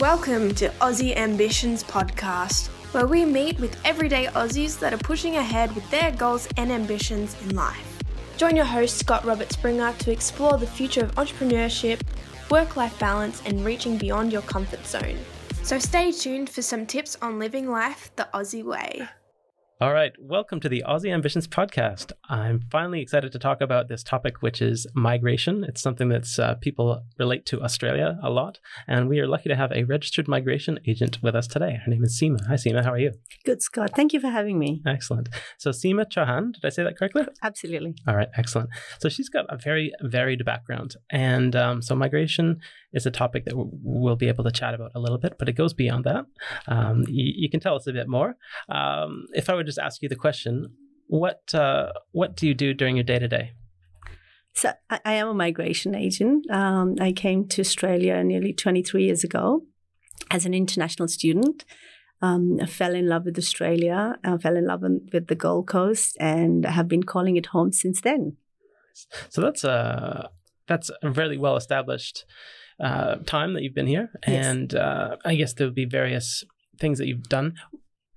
Welcome to Aussie Ambitions Podcast, where we meet with everyday Aussies that are pushing ahead with their goals and ambitions in life. Join your host, Scott Robert Springer, to explore the future of entrepreneurship, work life balance, and reaching beyond your comfort zone. So stay tuned for some tips on living life the Aussie way. All right, welcome to the Aussie Ambitions podcast. I'm finally excited to talk about this topic, which is migration. It's something that's uh, people relate to Australia a lot, and we are lucky to have a registered migration agent with us today. Her name is Seema. Hi, Seema. How are you? Good, Scott. Thank you for having me. Excellent. So, Seema Chauhan, did I say that correctly? Absolutely. All right, excellent. So, she's got a very varied background, and um, so migration is a topic that we'll be able to chat about a little bit, but it goes beyond that. Um, you, you, can tell us a bit more. Um, if I would just ask you the question, what uh, what do you do during your day to day? So I, I, am a migration agent. Um, I came to Australia nearly 23 years ago as an international student. Um, I fell in love with Australia. I fell in love with the Gold Coast, and have been calling it home since then. So that's a that's a really well established uh, time that you've been here, yes. and uh, I guess there would be various things that you've done.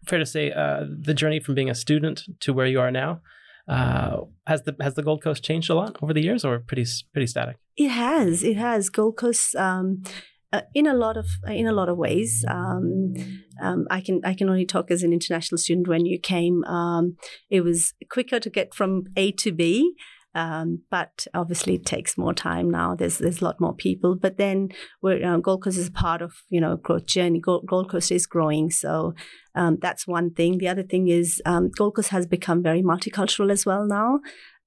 Fair to say, uh, the journey from being a student to where you are now uh, has the has the Gold Coast changed a lot over the years, or pretty pretty static? It has. It has. Gold Coast. Um, uh, in a lot of in a lot of ways, um, um, I can I can only talk as an international student. When you came, um, it was quicker to get from A to B. Um, but obviously, it takes more time now. There's there's a lot more people. But then, we're, uh, Gold Coast is part of you know growth journey. Gold, Gold Coast is growing, so um, that's one thing. The other thing is um, Gold Coast has become very multicultural as well now.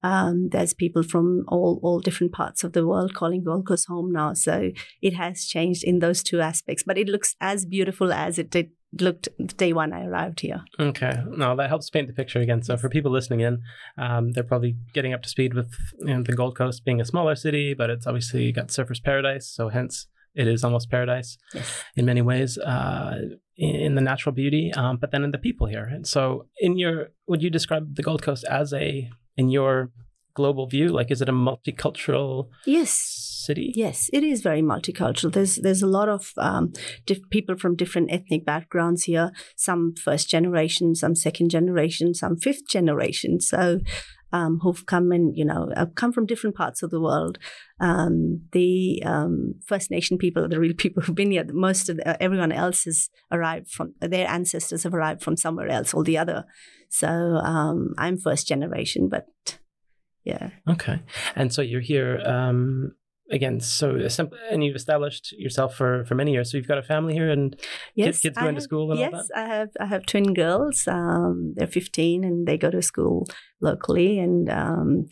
Um, there's people from all all different parts of the world calling Gold Coast home now. So it has changed in those two aspects, but it looks as beautiful as it did looked day one I arrived here. Okay, no, that helps paint the picture again. So for people listening in, um, they're probably getting up to speed with you know, the Gold Coast being a smaller city, but it's obviously got surfers paradise, so hence it is almost paradise yes. in many ways uh, in the natural beauty, um, but then in the people here. And so, in your, would you describe the Gold Coast as a, in your global view? Like, is it a multicultural? Yes city? Yes, it is very multicultural. There's there's a lot of um, diff- people from different ethnic backgrounds here. Some first generation, some second generation, some fifth generation. So. Um, who've come and you know come from different parts of the world. Um, the um, First Nation people are the real people who've been here. Most of the, uh, everyone else has arrived from their ancestors have arrived from somewhere else or the other. So um, I'm first generation, but yeah. Okay, and so you're here um, again, so and you've established yourself for for many years. So you've got a family here, and yes, kids, going have, to school. And all that. yes, I have. I have twin girls. Um, they're fifteen, and they go to school locally. And um,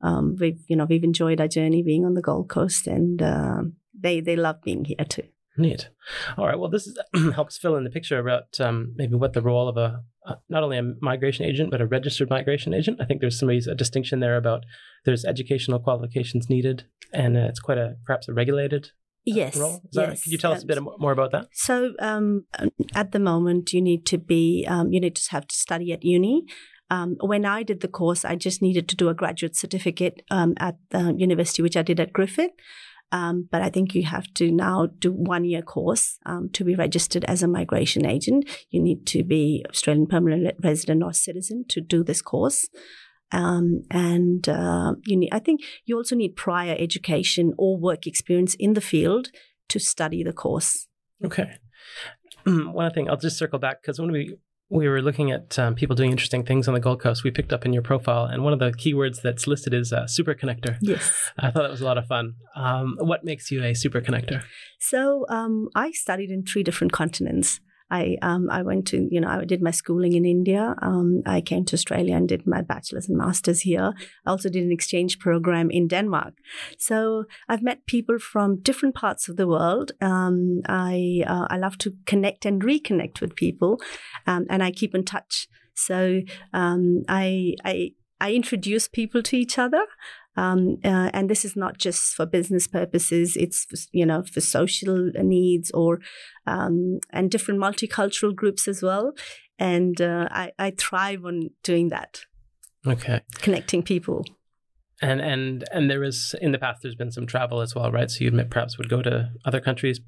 um, we've you know we've enjoyed our journey being on the Gold Coast, and uh, they they love being here too. Neat. All right. Well, this is, helps fill in the picture about um, maybe what the role of a uh, not only a migration agent but a registered migration agent. I think there's some a distinction there about there's educational qualifications needed, and uh, it's quite a perhaps a regulated. Uh, yes. Role. Yes. Right? Could you tell us a bit more about that? So, um, at the moment, you need to be um, you need to have to study at uni. Um, when I did the course, I just needed to do a graduate certificate um, at the university, which I did at Griffith. Um, but I think you have to now do one year course um, to be registered as a migration agent. You need to be Australian permanent resident or citizen to do this course. Um, and uh, you need, I think you also need prior education or work experience in the field to study the course. Okay. One other thing, I'll just circle back because when we we were looking at um, people doing interesting things on the Gold Coast. We picked up in your profile, and one of the keywords that's listed is uh, super connector. Yes, I thought that was a lot of fun. Um, what makes you a super connector? So um, I studied in three different continents. I um, I went to you know I did my schooling in India. Um, I came to Australia and did my bachelor's and master's here. I also did an exchange program in Denmark. So I've met people from different parts of the world. Um, I uh, I love to connect and reconnect with people, um, and I keep in touch. So um, I I I introduce people to each other. Um, uh, and this is not just for business purposes; it's for, you know for social needs or um, and different multicultural groups as well. And uh, I, I thrive on doing that. Okay, connecting people. And and and there is in the past there's been some travel as well, right? So you perhaps would go to other countries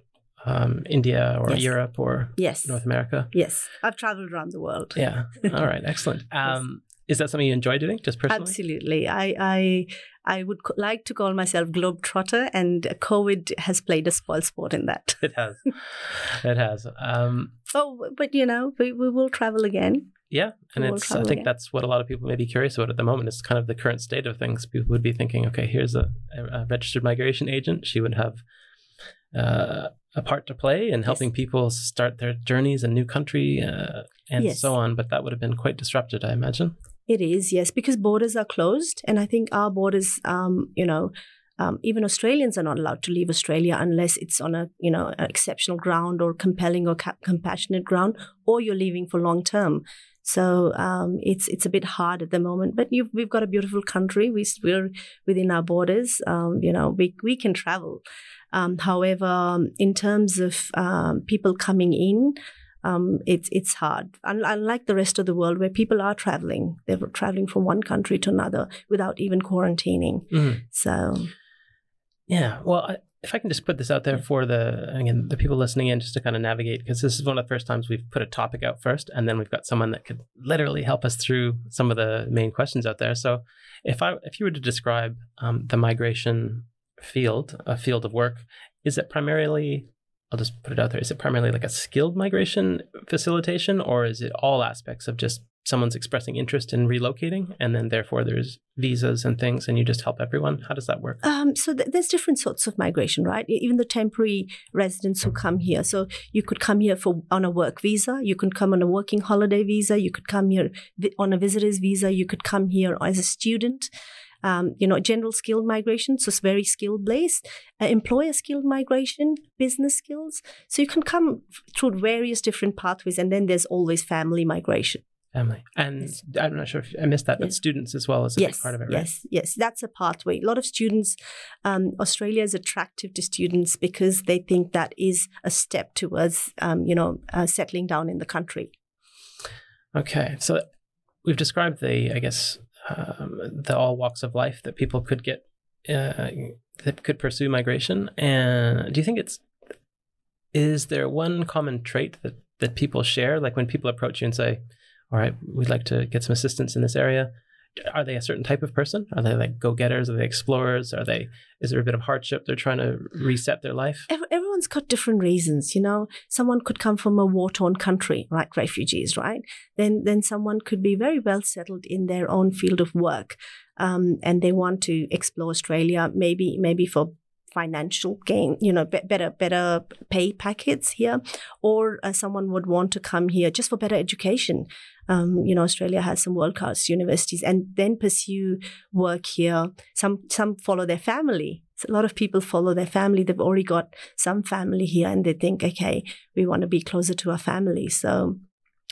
um, India or Yes. Europe or Yes. North America? Yes. I've traveled around the world. Yeah. All right. Excellent. Um, Is that something you enjoy doing, just personally? Absolutely. I, I I would co- like to call myself globetrotter, and COVID has played a spoil sport in that. It has. it has. Um, Oh, but you know, we, we will travel again. yeah, and We'll it's. I think again. that's what a lot of people may be curious about at the moment. Is kind of the current state of things. People would be thinking, okay, here's a, a, registered migration agent. She would have uh, a part to play in helping people start their journeys in new country uh, and Yes. so on. But that would have been quite disrupted, I imagine. It is, yes, because borders are closed. And I think our borders, um, you know, um, even Australians are not allowed to leave Australia unless it's on a, you know, exceptional ground or compelling or ca- compassionate ground, or you're leaving for long term. So um, it's it's a bit hard at the moment, but we've got a beautiful country. We, we're within our borders. Um, you know, we we can travel. Um, however, in terms of um, people coming in, um, it's it's hard. Un- Unlike the rest of the world, where people are traveling, they're traveling from one country to another without even quarantining. Mhm. So Yeah. Well, I, if I can just put this out there for the again the people listening in, just to kind of navigate, because this is one of the first times we've put a topic out first, and then we've got someone that could literally help us through some of the main questions out there. So, if I if you were to describe um, the migration field, a field of work, is it primarily I'll just put it out there. Is it primarily like a skilled migration facilitation, or is it all aspects of just someone's expressing interest in relocating, and then therefore there's visas and things, and you just help everyone? How does that work? Um, so th- there's different sorts of migration, right? Even the temporary residents who come here. So you could come here for on a work visa. You can come on a working holiday visa. You could come here on a visitor's visa. You could come here as a student. Um, you know, general skilled migration, so it's very skill based. Uh, employer skilled migration, business skills. So you can come through various different pathways, and then there's always family migration. family. And Yes. I'm not sure if I missed that, but students as well is a yes, big part of it, right? Yes, yes, that's a pathway. A lot of students, um, Australia is attractive to students because they think that is a step towards, um, you know, uh, settling down in the country. Okay, so we've described the, I guess, um, the all walks of life that people could get, uh, that could pursue migration. And do you think it's, is there one common trait that, that people share? Like when people approach you and say, all right, we'd like to get some assistance in this area. Are they a certain type of person? Are they like go-getters? Are they explorers? Are they? Is there a bit of hardship? They're trying to reset their life. Everyone's got different reasons, you know. Someone could come from a war-torn country, like refugees, right? Then, then someone could be very well settled in their own field of work, um, and they want to explore Australia, maybe, maybe for financial gain, you know, be- better, better pay packets here, or uh, someone would want to come here just for better education. Um, you know, Australia has some world-class universities, and then pursue work here. Some, some follow their family. So a lot of people follow their family. They've already got some family here and they think, okay, we want to be closer to our family. So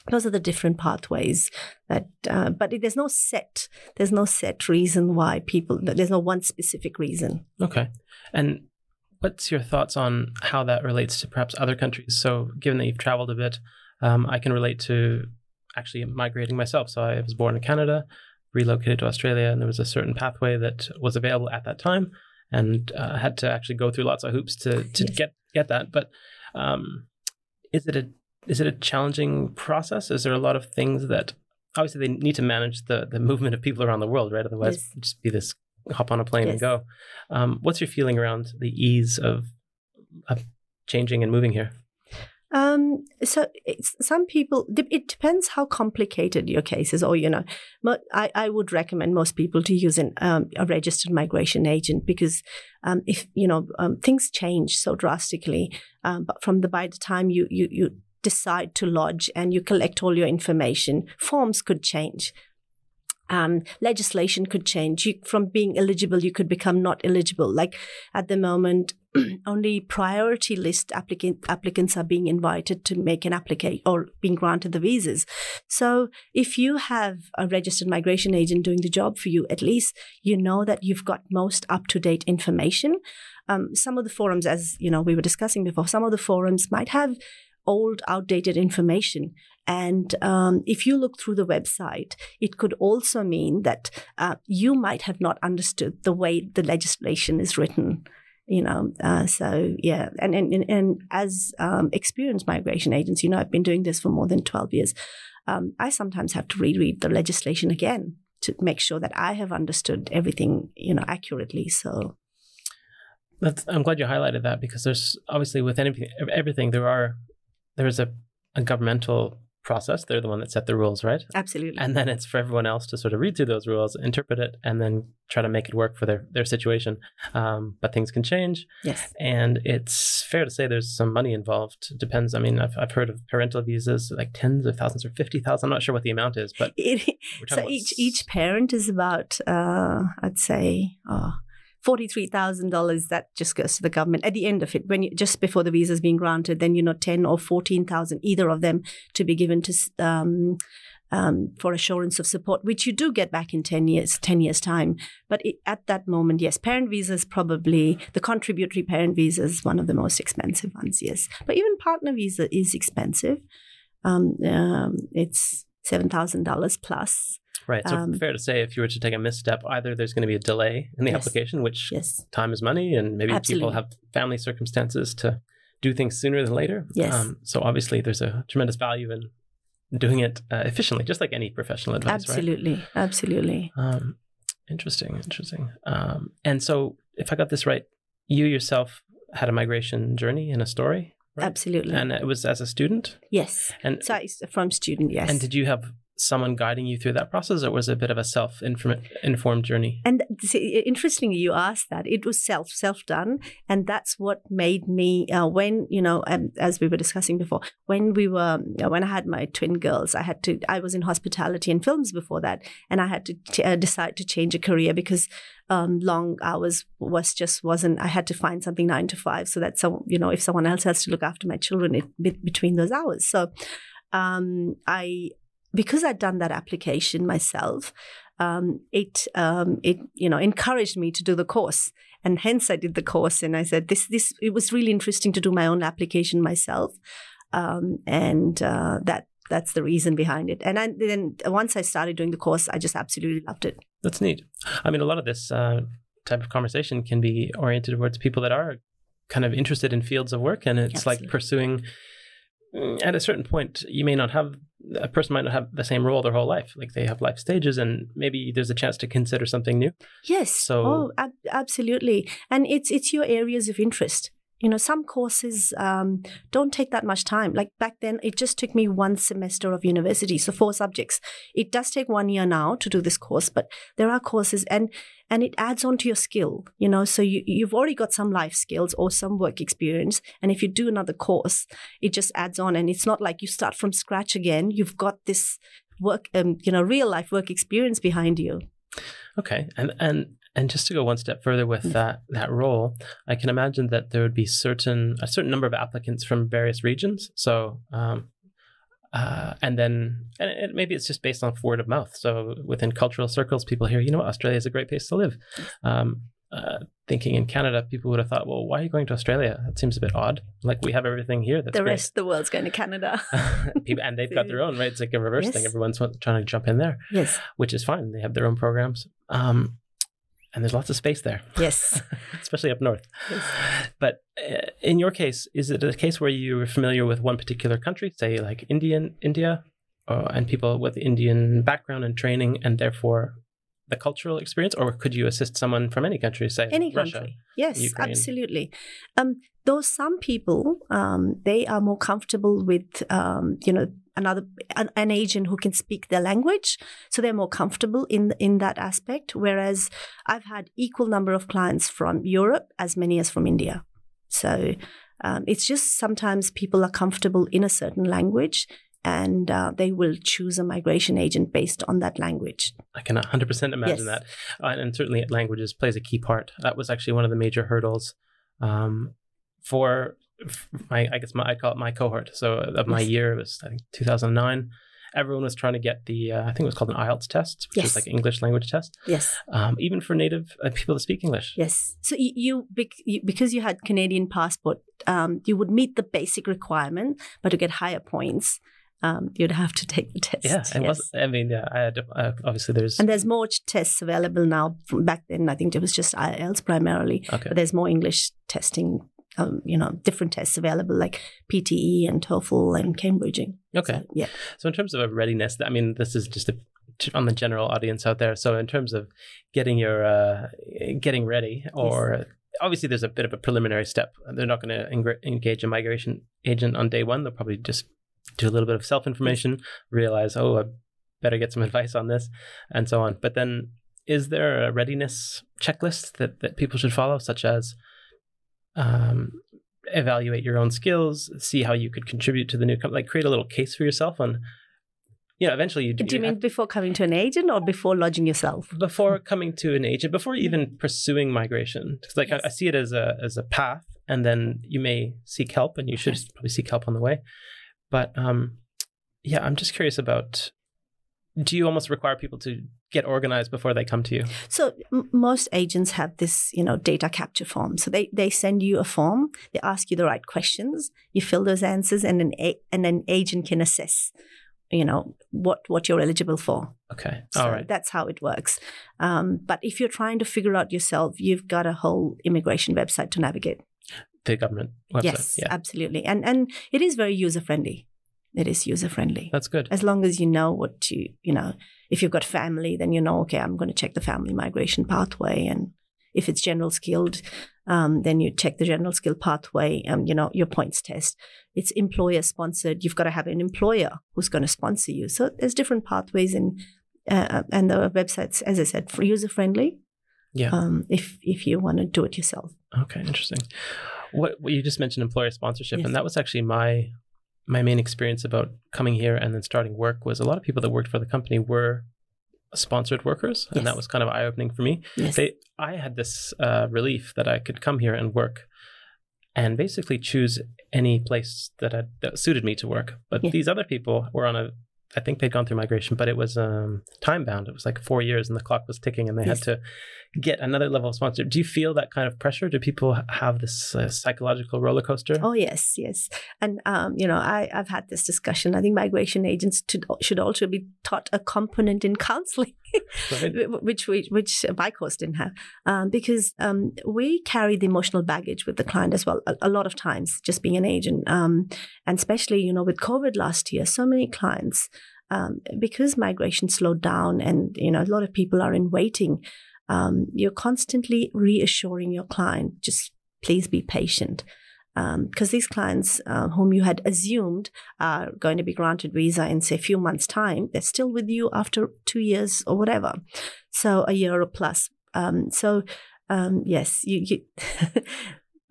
those are the different pathways that, uh, but there's no set, there's no set reason why people, there's no one specific reason. Okay. And what's your thoughts on how that relates to perhaps other countries? So, given that you've traveled a bit, um, I can relate to actually migrating myself. So, I was born in Canada, relocated to Australia, and there was a certain pathway that was available at that time, and uh, had to actually go through lots of hoops to to Yes. get get that. But um, is it a is it a challenging process? Is there a lot of things that obviously they need to manage the the movement of people around the world, right? Otherwise, Yes. just be this hop on a plane and go. Um, what's your feeling around the ease of, of changing and moving here? Um, so some people, it depends how complicated your case is, or, you know, I, I would recommend most people to use an, um, a registered migration agent because um, if, you know, um, things change so drastically, um, but from the, by the time you, you, you decide to lodge and you collect all your information, forms could change. Um, legislation could change. You, from being eligible, you could become not eligible. Like at the moment, only priority list applicant, applicants are being invited to make an application or being granted the visas. So if you have a registered migration agent doing the job for you, at least you know that you've got most up to date information. Um, some of the forums, as you know, we were discussing before, some of the forums might have old, outdated information. And um, if you look through the website, it could also mean that uh, you might have not understood the way the legislation is written you know uh, so yeah and and, and as um, experienced migration agents you know i've been doing this for more than 12 years um, i sometimes have to reread the legislation again to make sure that i have understood everything you know accurately so That's, i'm glad you highlighted that because there's obviously with anything everything there are there is a, a governmental process. They're the one that set the rules, right? Absolutely. And then it's for everyone else to sort of read through those rules, interpret it, and then try to make it work for their their situation. Um, but things can change. Yes. And it's fair to say there's some money involved. It depends. I mean, I've, I've heard of parental visas, like tens of thousands or fifty thousand. I'm not sure what the amount is, but it, so each each parent is about, uh, I'd say, oh, $43,000 that just goes to the government at the end of it when you, just before the visa is being granted then you know 10 or 14,000 either of them to be given to um, um, for assurance of support, which you do get back in 10 years, 10 years' time. But it, at that moment, yes, parent visas probably, the contributory parent visa is one of the most expensive ones, yes. But even partner visa is expensive. Um, um, it's $7,000 plus. Right. So Um, fair to say, if you were to take a misstep, either there's going to be a delay in the Yes. application, which Yes. time is money, and maybe Absolutely. people have family circumstances to do things sooner than later. Um, Yes. so obviously, there's a tremendous value in doing it uh, efficiently, just like any professional advice, absolutely. Absolutely. Um, interesting, interesting. Um, and so, if I got this right, you yourself had a migration journey and a story, right? Absolutely. and it was as a student. yes. And So from student, yes. and did you have someone guiding you through that process, or was it a bit of a self-informed journey? And interestingly, you asked that it was self self done, and that's what made me uh, when you know, um, as we were discussing before, when we were uh, when I had my twin girls, I had to. I was in hospitality and films before that, and I had to t- uh, decide to change a career because um, long hours was just wasn't. I had to find something nine to five, so that some you know, if someone else has to look after my children it, be- between those hours, so um, I because I'd done that application myself um, it um, it you know encouraged me to do the course, and hence I did the course. And I said this this it was really interesting to do my own application myself, um, and uh, that that's the reason behind it. And I, then once I started doing the course, I just absolutely loved it. That's neat. I mean, a lot of this uh, type of conversation can be oriented towards people that are kind of interested in fields of work, and it's like pursuing. mm, At a certain point, you may not have a person might not have the same role their whole life. Like they have life stages, and maybe there's a chance to consider something new. Yes. So- oh, ab- absolutely. And it's it's your areas of interest. You know, some courses um, don't take that much time. Like back then, it just took me one semester of university, so four subjects. It does take one year now to do this course, but there are courses, and and it adds on to your skill. You know, so you you've already got some life skills or some work experience, and if you do another course, it just adds on, and it's not like you start from scratch again. You've got this work, um, you know, real life work experience behind you. Okay, and and and just to go one step further with Mm. that that role, I can imagine that there would be certain a certain number of applicants from various regions. So, um, uh, and then and it, maybe it's just based on word of mouth. So within cultural circles, people hear, you know, Australia is a great place to live. Um, uh, thinking in Canada, people would have thought, well, why are you going to Australia? That seems a bit odd. Like we have everything here. That's the great. rest of the world's going to Canada. people, and they've got their own, right? It's like a reverse thing. Everyone's trying to jump in there, yes, which is fine. They have their own programs. Um, and there's lots of space there, yes. especially up north. Yes. But uh, in your case, is it a case where you were familiar with one particular country, say like Indian, India, uh, and people with Indian background and training, and therefore the cultural experience, or could you assist someone from any country, say Any Russia? country. Yes, Ukraine. absolutely. Um, though some people, um, they are more comfortable with, um, you know, another an, an agent who can speak their language, so they're more comfortable in in that aspect. Whereas I've had equal number of clients from Europe as many as from India. So um, it's just sometimes people are comfortable in a certain language. And uh, they will choose a migration agent based on that language. I can 100% imagine Yes. that. Uh, and certainly languages plays a key part. That was actually one of the major hurdles um, for my, I guess my, I call it my cohort. So of my year, it was I think 2009. Everyone was trying to get the, uh, I think it was called an IELTS test, which Yes. is like English language test, Yes. um, even for native uh, people that speak English. Yes. So you, you, because you had Canadian passport, um, you would meet the basic requirement, but to get higher points, um, you'd have to take the test. Yeah, it yes. was. I mean, yeah, I had uh, obviously there's And there's more tests available now. From back then, I think it was just IELTS primarily, okay. but there's more English testing. Um, you know, different tests available like PTE and TOEFL and Cambridging. Okay. So, yeah. So in terms of a readiness, I mean, this is just a, on the general audience out there. So in terms of getting your uh, getting ready, or obviously there's a bit of a preliminary step. They're not going to eng- engage a migration agent on day one. They'll probably just do a little bit of self information, realize, oh, I better get some advice on this, and so on. But then, is there a readiness checklist that that people should follow, such as um, evaluate your own skills, see how you could contribute to the new company, like create a little case for yourself on. You know, eventually you Do Do you mean have- before coming to an agent or before lodging yourself? before coming to an agent, before even pursuing migration. 'Cause, like I, I see it as a as a path, and then you may seek help, and you should Yes. probably seek help on the way. But um, yeah, I'm just curious about. Do you almost require people to get organized before they come to you? So m- most agents have this, you know, data capture form. So they they send you a form. They ask you the right questions. You fill those answers, and an a- and an agent can assess, you know, what what you're eligible for. Okay, So all right. that's how it works. Um, but if you're trying to figure out yourself, you've got a whole immigration website to navigate. The government website. yes, yeah, absolutely, and and it is very user friendly. It is user friendly. that's good. As long as you know what you you know, if you've got family, then you know, okay, I'm going to check the family migration pathway, and if it's general skilled, um, then you check the general skill pathway. Um, you know, your points test. It's employer sponsored. You've got to have an employer who's going to sponsor you. So there's different pathways in. Uh, and the websites, as I said, for user friendly. Yeah. Um, if if you want to do it yourself. Okay, interesting. What, what you just mentioned employer sponsorship, Yes. and that was actually my my main experience about coming here and then starting work was a lot of people that worked for the company were sponsored workers, and that was kind of eye opening for me. Yes. They, I had this uh, relief that I could come here and work, and basically choose any place that had, that suited me to work. But Yeah. these other people were on a. I think they'd gone through migration, but it was um, time bound. It was like four years, and the clock was ticking, and they Yes. had to get another level of sponsorship. Do you feel that kind of pressure? Do people have this uh, psychological roller coaster? Oh yes, yes, and um, you know I, I've had this discussion. I think migration agents should, should also be taught a component in counselling, Right. which which which my course didn't have, um, because um, we carry the emotional baggage with the client as well. A, a lot of times, just being an agent, um, and especially you know with COVID last year, so many clients. Um, because migration slowed down and you know a lot of people are in waiting um, you're constantly reassuring your client just please be patient because these clients uh, whom you had assumed are going to be granted visa in say a few months time they're still with you after two years or whatever so a year or plus um, so um, yes you you,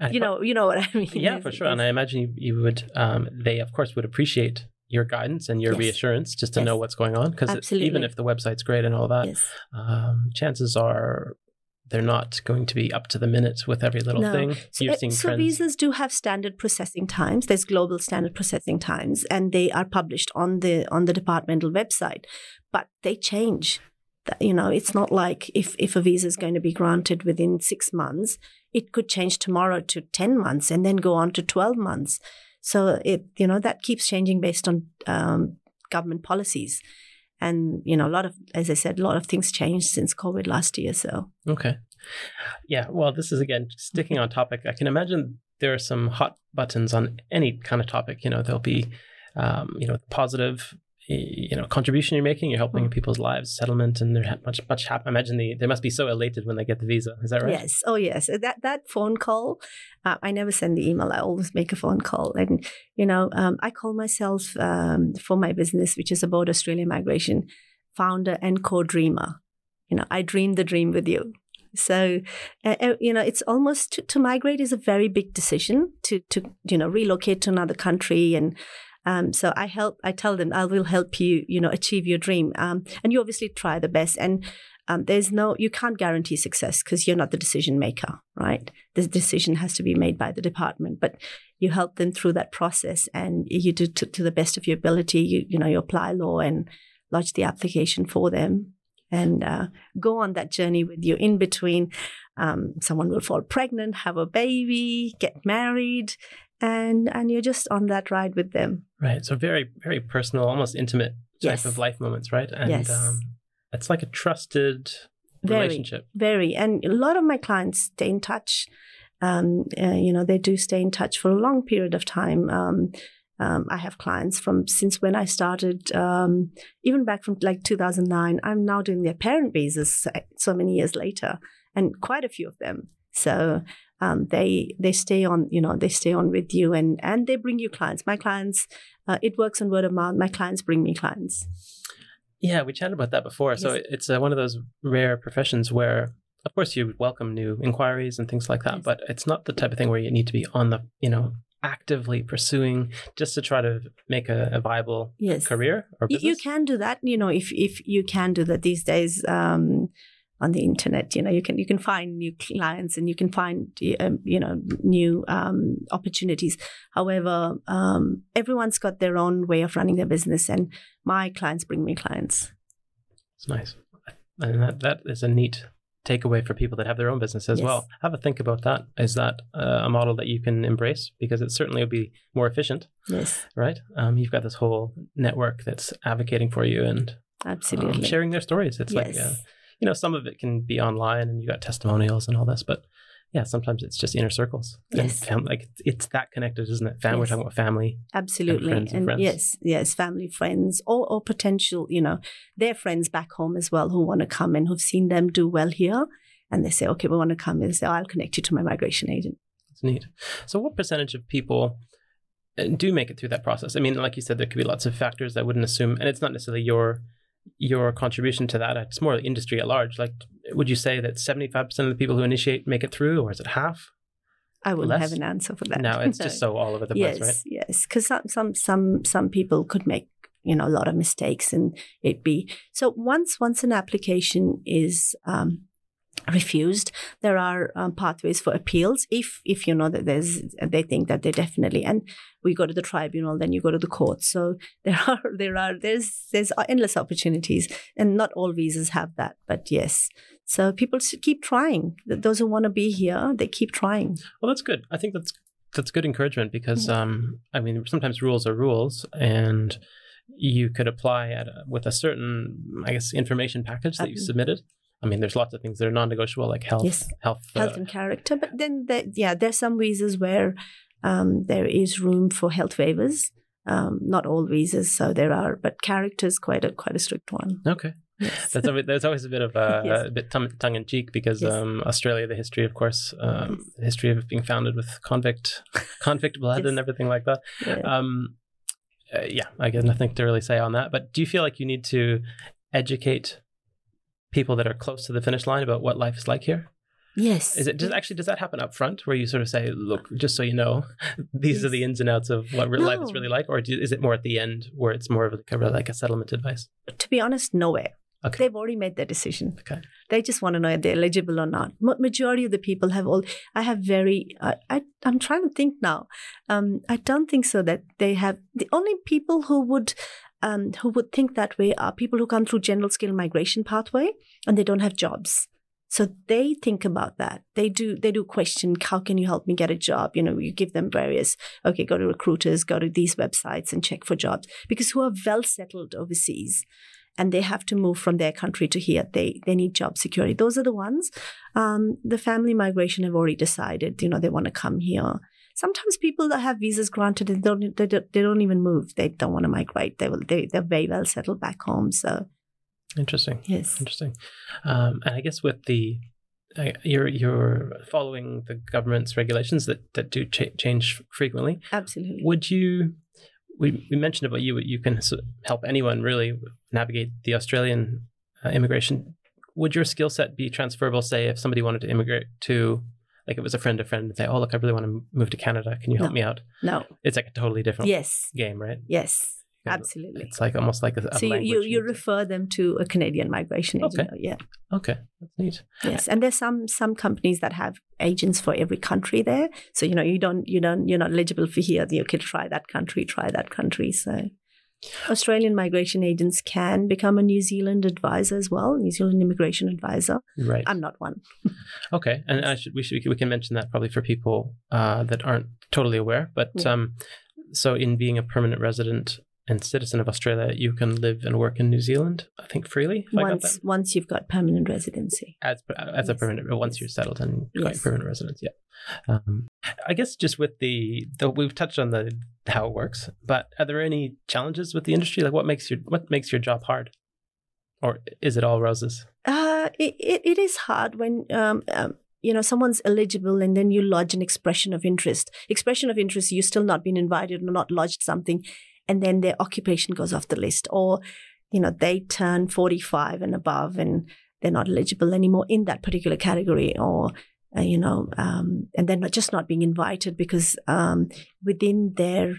you know you know what i mean yeah, for sure. And I imagine you, you would, um, they of course would appreciate your guidance and your Yes. reassurance just to Yes. know what's going on. Because even if the website's great and all that, yes um, chances are they're not going to be up to the minute with every little No. thing. So, You're uh, seeing so visas do have standard processing times. There's global standard processing times, and they are published on the on the departmental website. But they change. You know, it's not like if if a visa is going to be granted within six months, it could change tomorrow to ten months, and then go on to twelve months. So it you know that keeps changing based on um, government policies. And you know, a lot of, as I said, a lot of things changed since COVID last year. So Okay. Yeah. Well, this is again sticking on topic. I can imagine there are some hot buttons on any kind of topic. You know, there'll be, um, you know, positive, you know, contribution you're making. You're helping Mm. people's lives, settlement, and they're much much happy. Imagine the, they must be so elated when they get the visa. Is that right? Yes. Oh, yes. That that phone call. Uh, I never send the email. I always make a phone call, and you know, um, I call myself um, for my business, which is about Australian migration, founder and co-dreamer. You know, I dream the dream with you. So, uh, uh, you know, it's almost to, to migrate is a very big decision to to you know relocate to another country and. Um, so I help. I tell them I will help you. You know, achieve your dream. Um, and you obviously try the best. And um, there's no you can't guarantee success because you're not the decision maker right the decision has to be made by the department but you help them through that process and you do to, to the best of your ability you you know you apply law and lodge the application for them and uh, go on that journey with you in between um, someone will fall pregnant, have a baby, get married, and and you're just on that ride with them. Right. So very very personal, almost intimate type Yes. of life moments, right? And Yes. um, it's like a trusted Very. relationship. Very, and a lot of my clients stay in touch. Um, uh, you know, they do stay in touch for a long period of time. Um, um, I have clients from since when I started, um, even back from like 2009. I'm now doing their parent visas so- so many years later, and quite a few of them. So um, they they stay on, you know, they stay on with you, and and they bring you clients. My clients, uh, it works on word of mouth. My clients bring me clients. Yeah, we chatted about that before. So Yes. it's uh, one of those rare professions where, of course, you welcome new inquiries and things like that, Yes. but it's not the type of thing where you need to be on the, you know, actively pursuing just to try to make a, a viable Yes, career or You- business. You can do that, you know, if if you can do that these days um, on the internet. You know, you can you can find new clients and you can find um, you know new um, opportunities. However, um, everyone's got their own way of running their business, and my clients bring me clients. It's nice. And that, that is a neat takeaway for people that have their own business as Yes. well. Have a think about that. Is that uh, a model that you can embrace? Because it certainly would be more efficient, Yes, right? Um, you've got this whole network that's advocating for you and um, absolutely. sharing their stories. It's like, uh, Yes. You know, some of it can be online and you got testimonials and all this, but yeah, sometimes it's just inner circles. And Yes. fam- like it's that connected, isn't it? Fam- We're talking about family. Absolutely, friends of friends. yes, yes, family, friends, or or potential, you know, their friends back home as well who want to come and who've seen them do well here, and they say, okay, we want to come, and they say, oh, I'll connect you to my migration agent. It's neat. So, what percentage of people uh, do make it through that process? I mean, like you said, there could be lots of factors. I wouldn't assume, and it's not necessarily your your contribution to that. It's more the industry at large. Like, would you say that seventy five percent of the people who initiate make it through, or is it half? I wouldn't Less? have an answer for that. No, it's just so all over the yes, place, right? yes, because some some some some people could make you know a lot of mistakes and it be so once once an application is um, refused there are um, pathways for appeals if if you know that there's they think that they definitely and we go to the tribunal then you go to the court so there are there are there's there's endless opportunities and not all visas have that but yes so people should keep trying those who want to be here they keep trying Well, that's good. I think that's that's good encouragement because, Yeah. um, I mean, sometimes rules are rules, and you could apply at a, with a certain, I guess, information package that you submitted. I mean, there's lots of things that are non-negotiable, like health, Yes. health, health uh, and character. But then, there, yeah, there's some visas where um, there is room for health waivers. Um, not all visas, so there are, but character is quite a quite a strict one. Okay. Yes. That's always, there's always a bit of uh, Yes. a bit tongue, tongue in cheek because Yes. um, Australia, the history, of course, um, the history of being founded with convict convict blood and everything like that. Yeah. Um, uh, yeah, I got nothing to really say on that. But do you feel like you need to educate people that are close to the finish line about what life is like here? yes. Is it does actually does that happen up front where you sort of say, look, just so you know, these are the ins and outs of what real life is really like, or do, is it more at the end where it's more of like a, like a settlement advice? to be honest, nowhere. Okay. They've already made their decision. Okay. They just want to know if they're eligible or not. Ma- majority of the people have all. I have very. I, I I'm trying to think now. Um, I don't think so that they have. The only people who would. Um, who would think that way are people who come through general skill migration pathway and they don't have jobs. So they think about that. They do. They do question. How can you help me get a job? You know, you give them various. Okay, go to recruiters, go to these websites and check for jobs because who are well settled overseas and they have to move from their country to here. They they need job security. Those are the ones. Um, the family migration have already decided. You know, they want to come here. Sometimes people that have visas granted, they don't they don't, they don't even move. They don't want to migrate. They will. They they're very well settled back home. So Interesting. yes, Interesting. Um, and I guess with the uh, you're you're following the government's regulations that that do cha- change frequently. absolutely. Would you? We, we mentioned about you. You can s- help anyone really navigate the Australian uh, immigration. Would your skill set be transferable? Say, if somebody wanted to immigrate to, like, it was a friend of friend, and say, "Oh, look, I really want to move to Canada. Can you help No. me out?" No. It's like a totally different Yes. game, right? Yes. Absolutely. It's like almost like a, a So you, you you refer them to a Canadian migration Okay. agent. Yeah. Okay, that's neat. Yes, and there's some some companies that have agents for every country there. So you know you don't you don't you're not eligible for here. You can try that country, try that country. So Australian migration agents can become a New Zealand advisor as well, New Zealand immigration advisor. Right. I'm not one. okay, and I should we should we can mention that probably for people uh, that aren't totally aware. But Yeah. um, so in being a permanent resident and citizen of Australia, you can live and work in New Zealand. I think freely. If I got Once once you've got permanent residency. as as a permanent once Yes. you're settled and got Yes. permanent residence yeah um, i guess just with the, the we've touched on the how it works but are there any challenges with the industry like what makes your what makes your job hard or is it all roses Uh, it, it, it is hard when um, um, you know someone's eligible and then you lodge an expression of interest. Expression of interest, you still not been invited or not lodged something, and then their occupation goes off the list, or you know they turn forty five and above and they're not eligible anymore in that particular category, or uh, you know, um, and they're not just not being invited because um, within their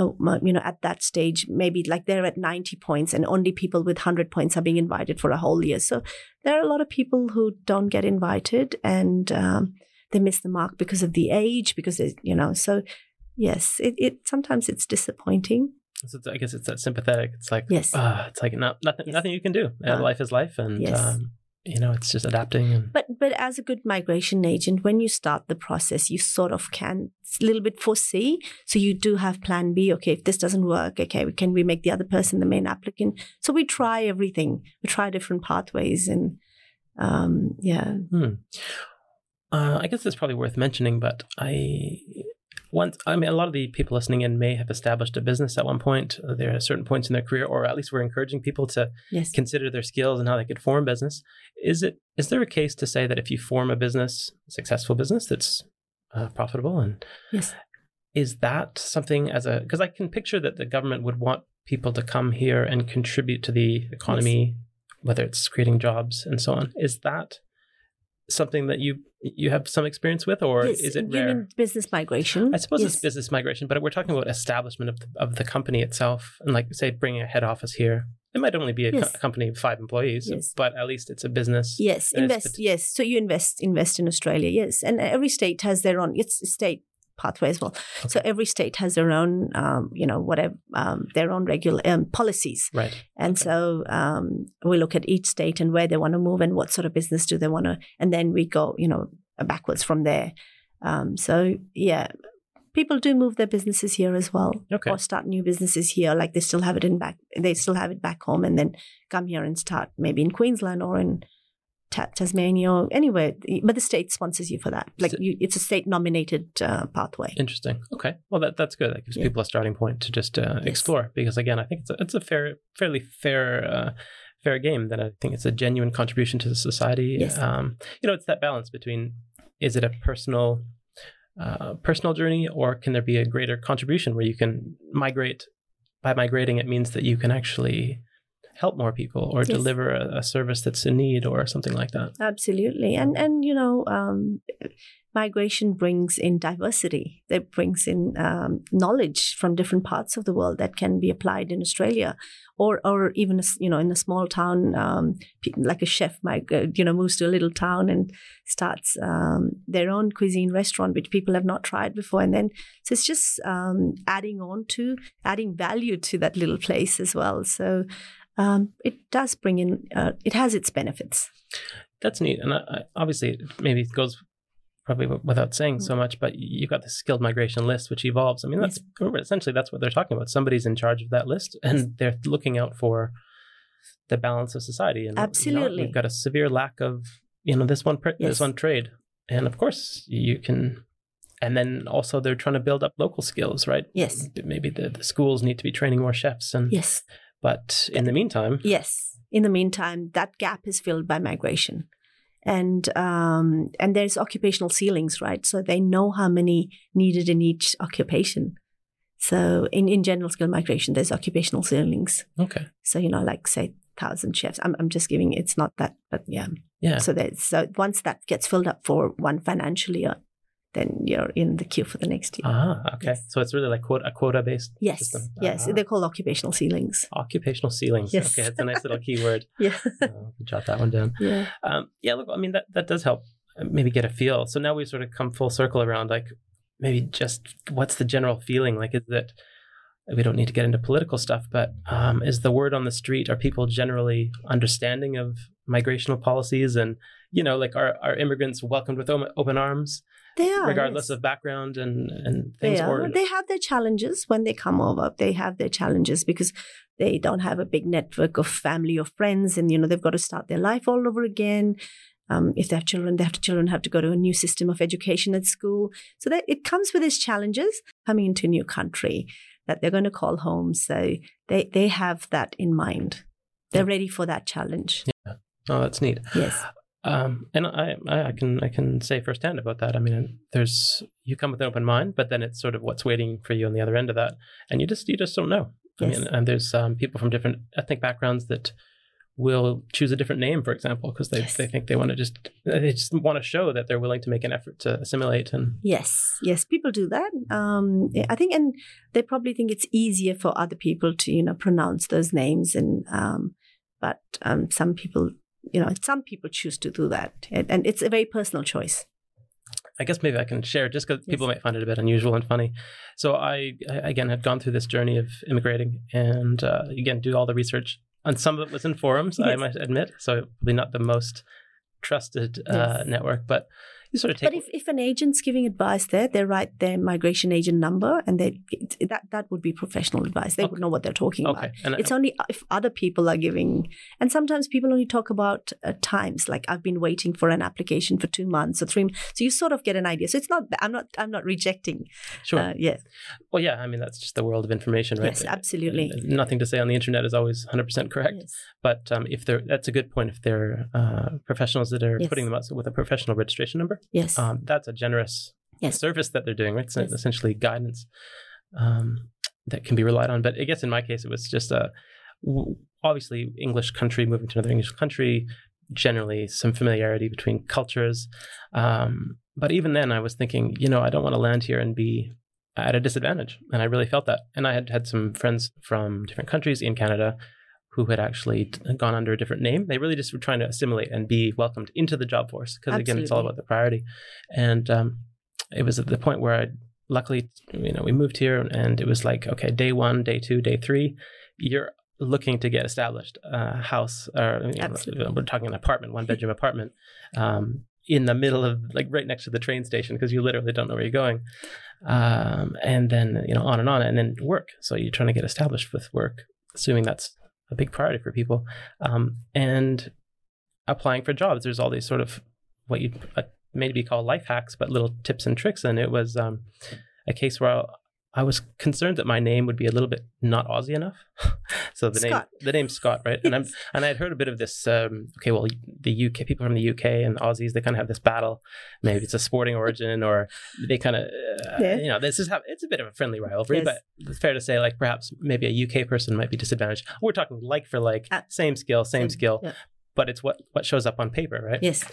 uh, you know, at that stage, maybe like they're at 90 points and only people with 100 points are being invited for a whole year. So there are a lot of people who don't get invited and um, they miss the mark because of the age, because, you know, so yes, it, it sometimes it's disappointing. So i guess it's that sympathetic it's like Yes. uh, it's like not, nothing Yes. nothing you can do Uh, Uh, life is life and yes. um, you know it's just adapting and But but as a good migration agent, when you start the process, you sort of can a little bit foresee. So you do have plan B. Okay, if this doesn't work, okay, can we make the other person the main applicant? So we try everything. We try different pathways, and um, yeah, Hmm. Uh, I guess it's probably worth mentioning, but I once I mean a lot of the people listening in may have established a business at one point. Uh, There are certain points in their career, or at least we're encouraging people to yes, consider their skills and how they could form business. Is it is there a case to say that if you form a business, a successful business that's uh, profitable, and yes, is that something as a because I can picture that the government would want people to come here and contribute to the economy, whether it's creating jobs and so on. Is that something that you you have some experience with, or yes. is it rare? business migration? I suppose yes. it's business migration, but we're talking about establishment of the, of the company itself, and like say bringing a head office here. It might only be a, co- Yes. a company of five employees, but at least it's a business. Yes, invest. pot- Yes, so you invest invest in Australia. Yes, and every state has their own. It's a state pathway as well. So every state has their own, um, you know, whatever um, their own regular um, policies. Right. And Okay. so um, we look at each state and where they want to move and what sort of business do they want to, and then we go, you know, backwards from there. Um, so yeah, people do move their businesses here as well, Okay. or start new businesses here. Like they still have it in back, they still have it back home, and then come here and start maybe in Queensland or in Ta- Tasmania or anywhere. But the state sponsors you for that. Like you, it's a state nominated uh, pathway. Interesting. Okay. Well, that that's good. That gives Yeah. people a starting point to just uh, Yes. explore. Because again, I think it's a, it's a fair, fairly fair, uh, fair game. That I think it's a genuine contribution to the society. Yes. Um, you know, it's that balance between is it a personal, uh, personal journey, or can there be a greater contribution where you can migrate? By migrating, it means that you can actually help more people or Yes. deliver a, a service that's in need or something like that. Absolutely, and and you know, um, migration brings in diversity. It brings in um, knowledge from different parts of the world that can be applied in Australia, or or even you know in a small town, um, like a chef might you know moves to a little town and starts um, their own cuisine restaurant, which people have not tried before, and then so it's just um, adding on to adding value to that little place as well. So. Um, it does bring in, uh, it has its benefits. That's neat, and I, I, obviously, maybe it goes probably without saying so much, but you've got the skilled migration list, which evolves. I mean, that's essentially that's what they're talking about. Somebody's in charge of that list, and they're looking out for the balance of society. And you know, Absolutely. we've got a severe lack of you know this one pr- Yes. this one trade, and of course you can. And then also they're trying to build up local skills, right? Yes. Maybe the, the schools need to be training more chefs, and Yes. But in the meantime, Yes. In the meantime, that gap is filled by migration. And um, and there's occupational ceilings, right? So they know how many needed in each occupation. So in, in general skill migration, there's occupational ceilings. okay, So you know, like say thousand chefs. I'm I'm just giving it's not that, but yeah. yeah, So there's so once that gets filled up for one financial year, then you're in the queue for the next year. ah, okay. Yes. So it's really like quota, a quota based yes, system. yes, Ah. they're called occupational ceilings. Occupational ceilings. Yes. Okay, that's a nice little keyword. Yeah, Uh, jot that one down. yeah. Um, yeah, look, I mean that that does help uh, maybe get a feel. So now we've sort of come full circle around like maybe just what's the general feeling like? Is it we don't need to get into political stuff, but um, is the word on the street? Are people generally understanding of migrational policies? And, you know, like are, are immigrants welcomed with open arms? They are, regardless yes. of background and, and things. They are. Or, they have their challenges when they come over. They have their challenges because they don't have a big network of family or friends, and you know they've got to start their life all over again. Um, if they have children, they have to, children have to go to a new system of education at school. So that it comes with its challenges coming into a new country that they're going to call home. So they they have that in mind. They're ready for that challenge. Yeah. Oh, that's neat. Yes. Um, and I, I can I can say firsthand about that. I mean, there's you come with an open mind, but then it's sort of what's waiting for you on the other end of that, and you just you just don't know. I mean, and there's um, people from different ethnic backgrounds that will choose a different name, for example, because they, yes. they think they want to just they just want to show that they're willing to make an effort to assimilate. And yes, yes, people do that. Um, I think, and they probably think it's easier for other people to you know pronounce those names, and um, but um, some people you know, some people choose to do that, and, and it's a very personal choice. I guess maybe I can share just because yes. people might find it a bit unusual and funny. So I, I again had gone through this journey of immigrating, and uh, again do all the research. And some of it was in forums, yes. I might admit. So probably not the most trusted uh, yes. network, but you sort of take. But if, if an agent's giving advice there, they write their migration agent number, and they that that would be professional advice. They okay. would know what they're talking okay. about. And it's I, only if other people are giving, and sometimes people only talk about uh, times. Like I've been waiting for an application for two months or three. Months. So you sort of get an idea. So it's not. I'm not. I'm not rejecting. Sure. Uh, yeah. Well, yeah. I mean, that's just the world of information, right? Yes, absolutely. Nothing to say on the internet is always 100 percent correct. Yes. But um, if they're, that's a good point. If they're uh, professionals that are yes. putting them up with a professional registration number, yes, um, that's a generous yes. service that they're doing, right? It's yes. essentially guidance um, that can be relied on. But I guess in my case, it was just a obviously English country moving to another English country, generally some familiarity between cultures. Um, but even then, I was thinking, you know, I don't want to land here and be at a disadvantage. And I really felt that. And I had had some friends from different countries in Canada who had actually gone under a different name. They really just were trying to assimilate and be welcomed into the job force because again, it's all about the priority. And um, it was at the point where I, luckily, you know, we moved here and it was like, okay, day one, day two, day three, you're looking to get established uh, house or you know, we're talking an apartment, one bedroom apartment. Um, in the middle of like right next to the train station because you literally don't know where you're going um, and then you know on and on and then work so you're trying to get established with work assuming that's a big priority for people. Um, and applying for jobs, there's all these sort of what you uh, maybe call life hacks, but little tips and tricks. And it was um, a case where I, was concerned that my name would be a little bit not Aussie enough. so the Scott. name the name Scott, right? Yes. And I'm and I had heard a bit of this. Um, okay, well, the UK people from the UK and Aussies they kind of have this battle. Maybe it's a sporting origin, or they kind of uh, yeah. you know this is how it's a bit of a friendly rivalry. Yes. But it's fair to say, like perhaps maybe a UK person might be disadvantaged. We're talking like for like, uh, same skill, same, same skill, yeah. but it's what what shows up on paper, right? Yes.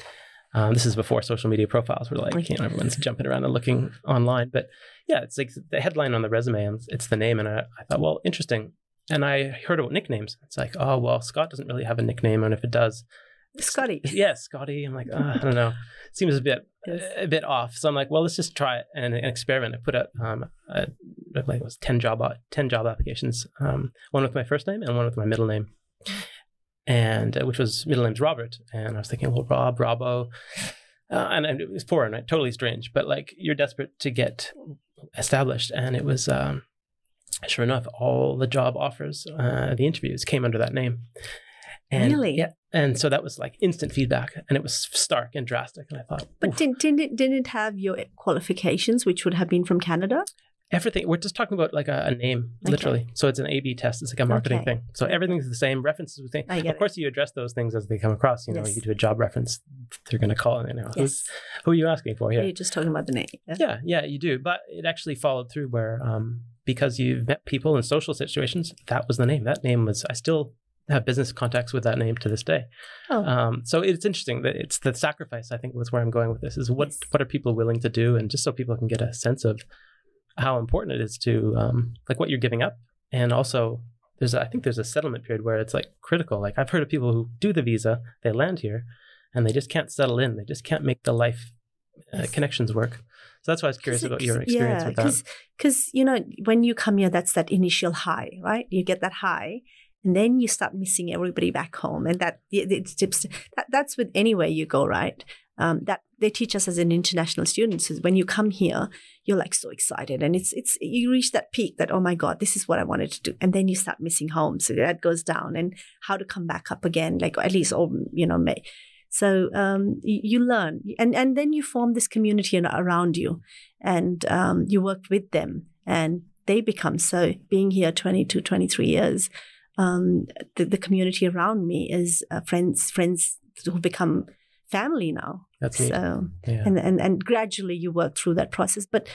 Um, this is before social media profiles were like, you know, everyone's jumping around and looking online. But yeah, it's like the headline on the resume and it's the name. And I, I thought, well, interesting. And I heard about nicknames. It's like, oh, well, Scott doesn't really have a nickname. And if it does, Scotty. Yeah, Scotty. I'm like, oh, I don't know. It seems a bit yes. a bit off. So I'm like, well, let's just try it and, and experiment. I put out um, a, like it was ten job ten job applications, um, one with my first name and one with my middle name, and uh, which was middle name's Robert. And I was thinking, well, Rob, Robbo, uh, and, and, it was foreign, right? Totally strange, but like you're desperate to get established, and it was. Um, sure enough, all the job offers, uh, the interviews came under that name. And, really? Yeah. And so that was like instant feedback, and it was stark and drastic. And I thought, but didn't didn't it, didn't it have your qualifications, which would have been from Canada? Everything. We're just talking about like a, a name, okay. literally. So it's an A/B test. It's like a marketing okay. thing. So everything's the same. References the same. of it. course, you address those things as they come across. You know, yes. you do a job reference. They're going to call it. You know, yes. who are you asking for here? You're just talking about the name. Yeah? yeah, yeah, you do. But it actually followed through where um, because you've met people in social situations, that was the name. That name was. I still have business contacts with that name to this day. Oh. Um, so it's interesting that it's the sacrifice. I think was where I'm going with this. Is what yes. what are people willing to do, and just so people can get a sense of how important it is to um, like what you're giving up, and also there's a, I think there's a settlement period where it's like critical. Like I've heard of people who do the visa, they land here, and they just can't settle in. They just can't make the life uh, connections work. So that's why I was curious about your experience yeah, with that. Because you know, when you come here, that's that initial high, right? You get that high, and then you start missing everybody back home, and that it's just that, that's with anywhere you go, right? Um, that they teach us as an international students is when you come here, you're like so excited, and it's it's you reach that peak that oh my god, this is what I wanted to do, and then you start missing home, so that goes down, and how to come back up again, like at least oh you know may. So um, you, you, learn, and and then you form this community around you, and um, you work with them, and they become so. Being here 22, 23 years, um, the, the community around me is uh, friends, friends who become family now. That's. So, yeah. and, and, and gradually you work through that process. But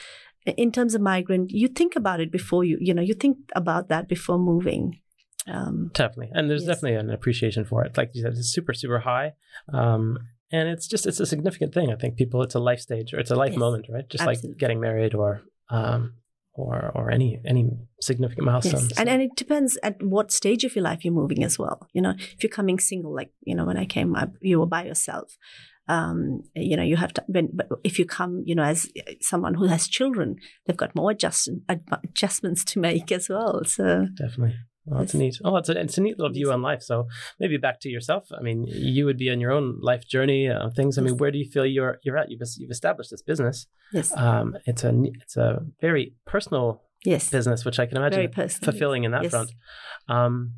in terms of migrant, you think about it before you, you know, you think about that before moving. Um, definitely. And there's yes. definitely an appreciation for it. Like you said, it's super, super high. Um, and it's just, it's a significant thing. I think people, it's a life stage or it's a life yes. moment, right? Just Absolutely. like getting married or, um, or or any any significant milestones. Yes. And and it depends at what stage of your life you're moving as well. You know, if you're coming single, like you know, when I came, up, you were by yourself. Um, you know, you have to. When, but if you come, you know, as someone who has children, they've got more adjust, adjustments to make as well. So definitely. Well, that's neat. Oh, it's a, it's a neat little view on life. So maybe back to yourself. I mean, you would be on your own life journey of things. I mean, where do you feel you're you're at? You've you've established this business. Yes. Um, it's a it's a very personal yes business, which I can imagine fulfilling in that yes. front. Um,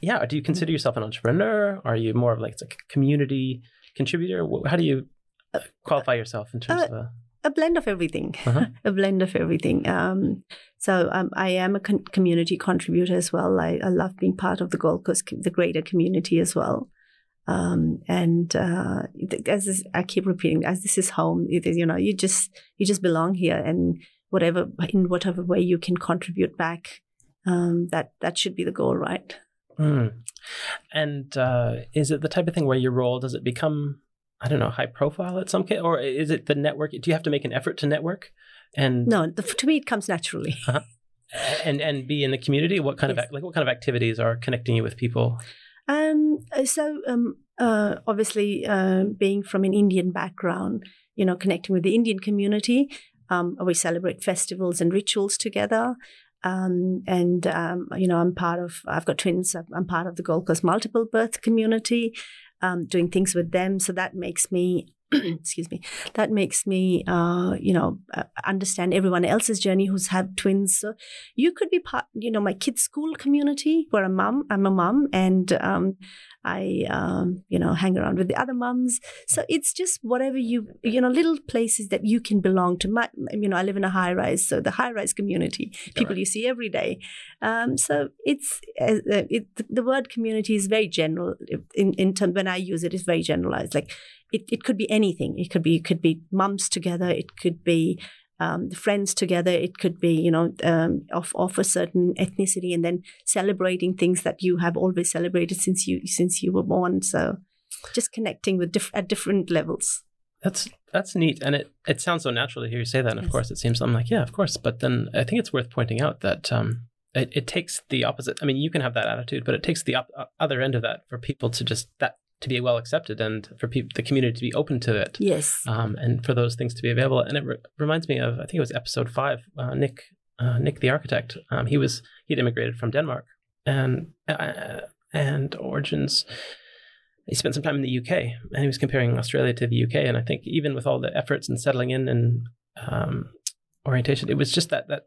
yeah. Do you consider yourself an entrepreneur? Are you more of like a community contributor? How do you uh, qualify yourself in terms uh, of a a blend of everything, uh-huh. a blend of everything. Um, so um, I am a con- community contributor as well. I, I, love being part of the Gold Coast, the greater community as well. Um, and uh, as this, I keep repeating, as this is home, it is, you know, you just you just belong here, and whatever in whatever way you can contribute back, um, that that should be the goal, right? Mm. And uh, is it the type of thing where your role does it become I don't know, high profile at some case, or is it the network? Do you have to make an effort to network? And no, the, to me it comes naturally. Uh-huh. And and be in the community. What kind yes. of like what kind of activities are connecting you with people? Um, so um, uh, obviously, uh, being from an Indian background, you know, connecting with the Indian community, um, we celebrate festivals and rituals together. Um, and um, you know, I'm part of. I've got twins. I'm part of the Gold Coast multiple birth community um, doing things with them. So that makes me excuse me that makes me uh, you know uh, understand everyone else's journey who's had twins so you could be part you know my kids school community where a mom i'm a mom and um, I, um, you know, hang around with the other mums. So it's just whatever you, you know, little places that you can belong to. My, you know, I live in a high rise, so the high rise community, people right. you see every day. Um, so it's uh, it, the word community is very general in in terms when I use it, it's very generalized. Like it, it could be anything. It could be it could be mums together. It could be um, friends together. It could be, you know, um, of of a certain ethnicity, and then celebrating things that you have always celebrated since you since you were born. So, just connecting with diff- at different levels. That's that's neat, and it it sounds so natural to hear you say that. And yes. of course, it seems I'm like, yeah, of course. But then I think it's worth pointing out that um, it, it takes the opposite. I mean, you can have that attitude, but it takes the op- other end of that for people to just that to be well accepted and for people, the community to be open to it. Yes. Um, and for those things to be available. And it re- reminds me of, I think it was episode five, uh, Nick, uh, Nick the architect. Um, he was, he'd immigrated from Denmark and, uh, and origins. He spent some time in the UK and he was comparing Australia to the UK. And I think even with all the efforts and settling in and, um, orientation, it was just that, that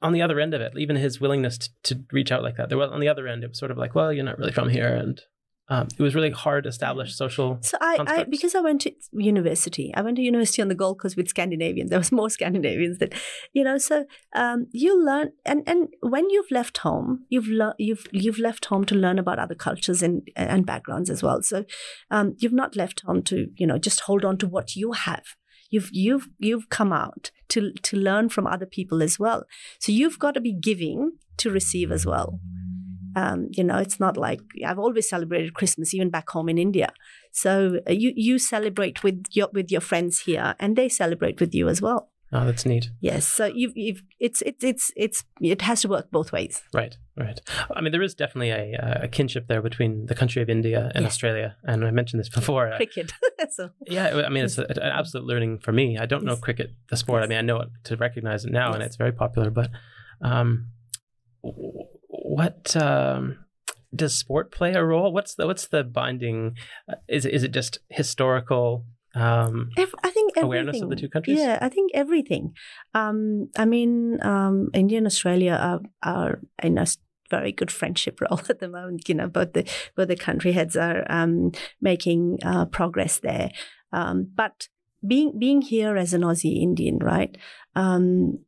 on the other end of it, even his willingness to, to reach out like that, there was on the other end, it was sort of like, well, you're not really from here. And, um, it was really hard to establish social. So I, I, because I went to university, I went to university on the Gold Coast with Scandinavians. There was more Scandinavians that, you know. So um, you learn, and and when you've left home, you've le- you've you've left home to learn about other cultures and and backgrounds as well. So um, you've not left home to you know just hold on to what you have. You've you've you've come out to to learn from other people as well. So you've got to be giving to receive as well. Um, you know, it's not like I've always celebrated Christmas, even back home in India. So uh, you you celebrate with your with your friends here, and they celebrate with you as well. Oh, that's neat. Yes, so you've, you've it's it's it's it's it has to work both ways. Right, right. I mean, there is definitely a, a kinship there between the country of India and Yes. Australia, and I mentioned this before. Cricket. so Yeah, I mean, it's a, an absolute learning for me. I don't know cricket, the sport. I mean, I know it to recognize it now, and it's very popular. But um, what um, does sport play a role? What's the what's the binding? uh, Is it, is it just historical? Um, I think everything. Awareness of the two countries? Yeah, I think everything. Um, I mean, um, India and Australia are, are in a very good friendship role at the moment. You know, both the both the country heads are um, making uh, progress there. Um, but being being here as an Aussie Indian, right? Um,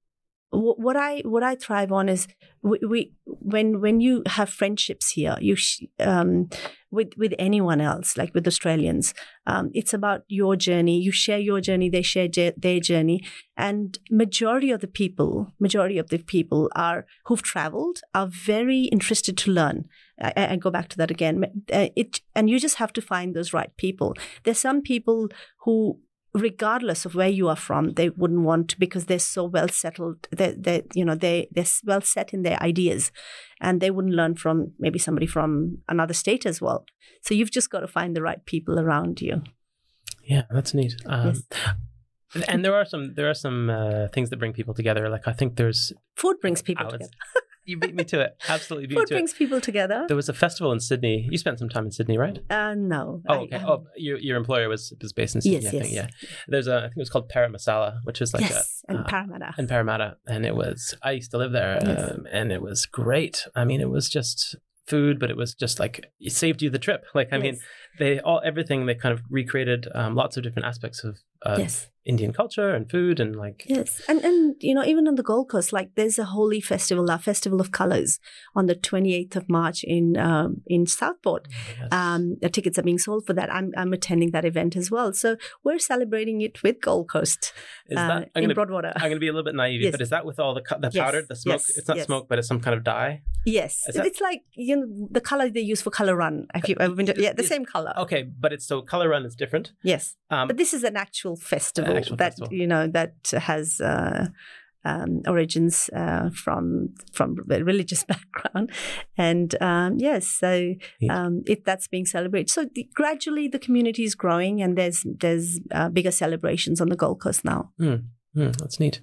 what I what I thrive on is we, we when when you have friendships here, you sh- um, with with anyone else, like with Australians, um, it's about your journey. You share your journey, they share j- their journey, and majority of the people, majority of the people are who've travelled are very interested to learn. I, I go back to that again. Uh, It and you just have to find those right people. There's some people who regardless of where you are from they wouldn't want to because they're so well settled they they you know they they're well set in their ideas and they wouldn't learn from maybe somebody from another state as well so you've just got to find the right people around you yeah, that's neat. Um, Yes. And there are some there are some uh, things that bring people together. Like I think there's food brings people together you beat me to it. Absolutely beat me to it. What brings people together There was a festival in Sydney. You spent some time in Sydney, right? uh no Oh, I- okay. um, Oh, your your employer was was based in Sydney. Yes, I think. yes. Yeah. There's a I think it was called Paramasala, which is like yes a and uh, Parramatta in Parramatta, and it was I used to live there, Yes. um, and it was great. I mean, it was just food, but it was just like it saved you the trip. Like I mean, Yes. They all everything they kind of recreated um, lots of different aspects of, of yes Indian culture and food and like Yes, and and you know even on the Gold Coast, like there's a Holi festival, a Festival of Colors, on the 28th of March in um, in Southport. Yes. Um, the tickets are being sold for that. I'm I'm attending that event as well, so we're celebrating it with Gold Coast is uh, that I'm in gonna Broadwater. I'm gonna be a little bit naive, Yes. but is that with all the the Yes, powder, the smoke? yes, it's not yes. smoke, but it's some kind of dye. yes, that- it's like you know the color they use for color run. If you ever been to, yeah, the same color. Okay, but it's so color run is different. Yes, Um, but this is an actual festival actual that festival. you know that has uh, um, origins uh, from from a religious background, and um, yes, so um, it that's being celebrated. So the, gradually, the community is growing, and there's there's uh, bigger celebrations on the Gold Coast now. Hmm, that's neat.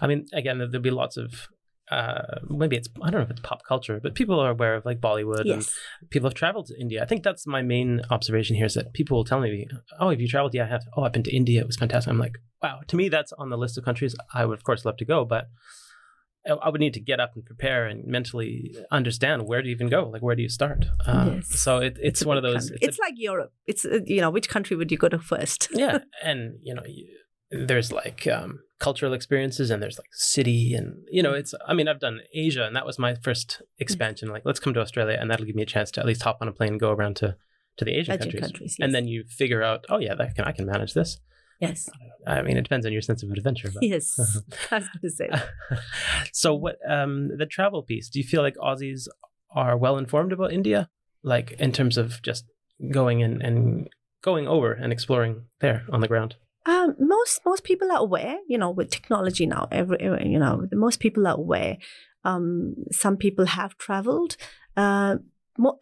I mean, again, there'll be lots of uh, maybe it's I don't know if it's pop culture, but people are aware of like Bollywood and Yes, people have traveled to India. I think that's my main observation here is that people will tell me, "Oh, have you traveled? Yeah, I have. Oh, I've been to India. It was fantastic." I'm like, "Wow." To me, that's on the list of countries I would, of course, love to go, but I would need to get up and prepare and mentally understand where do you even go? Like, where do you start? Um, Yes. So it, it's, a one of those. It's, It's, like Europe. It's uh, you know which country would you go to first? yeah, and you know, you, there's like um, cultural experiences, and there's like city, and you know, it's. I mean, I've done Asia, and that was my first expansion. Like, let's come to Australia, and that'll give me a chance to at least hop on a plane and go around to to the Asian, Asian countries. countries, yes. And then you figure out, oh yeah, that can I can manage this. yes, I mean, it depends on your sense of adventure. But. yes. I was going to say that. so what um the travel piece do you feel like aussies are well informed about india like in terms of just going and, and going over and exploring there on the ground Um, most most people are aware, you know, with technology now. Every you know, most people are aware. Um, some people have traveled. Uh,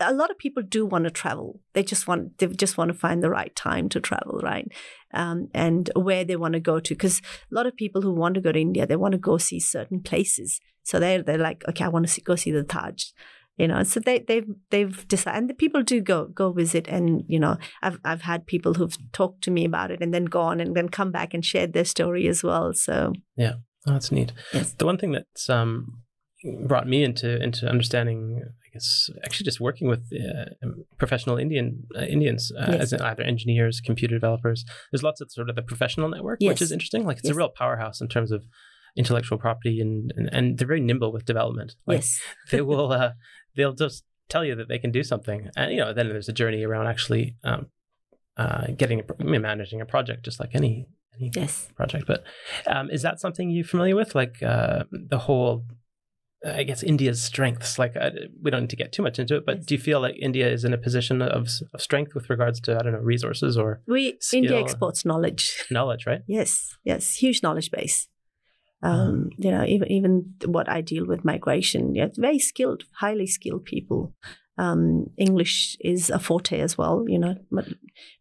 a lot of people do want to travel. They just want they just want to find the right time to travel, right? Um, and where they want to go to, because a lot of people who want to go to India, they want to go see certain places. So they're they're like, okay, I want to see, go see the Taj. You know, so they they've they've decided, and the people do go go visit, and you know, I've I've had people who've talked to me about it and then gone and then come back and shared their story as well. So oh, that's neat Yes. the one thing that's um brought me into into understanding i guess actually just working with uh, professional indian uh, indians uh, Yes. as in either engineers computer developers there's lots of sort of the professional network which is interesting like it's Yes. a real powerhouse in terms of intellectual property and, and and they're very nimble with development like yes, they will uh, they'll just tell you that they can do something and you know then there's a journey around actually um, uh, getting a, I managing a project just like any any yes. project but um, is that something you're familiar with like uh, the whole I guess India's strengths. Like uh, we don't need to get too much into it, but Yes. do you feel like India is in a position of, of strength with regards to I don't know resources or We. India exports knowledge. knowledge? Right? Yes, yes, huge knowledge base. Um, you know, even even what I deal with migration, yeah, very skilled, highly skilled people. Um, English is a forte as well. You know, but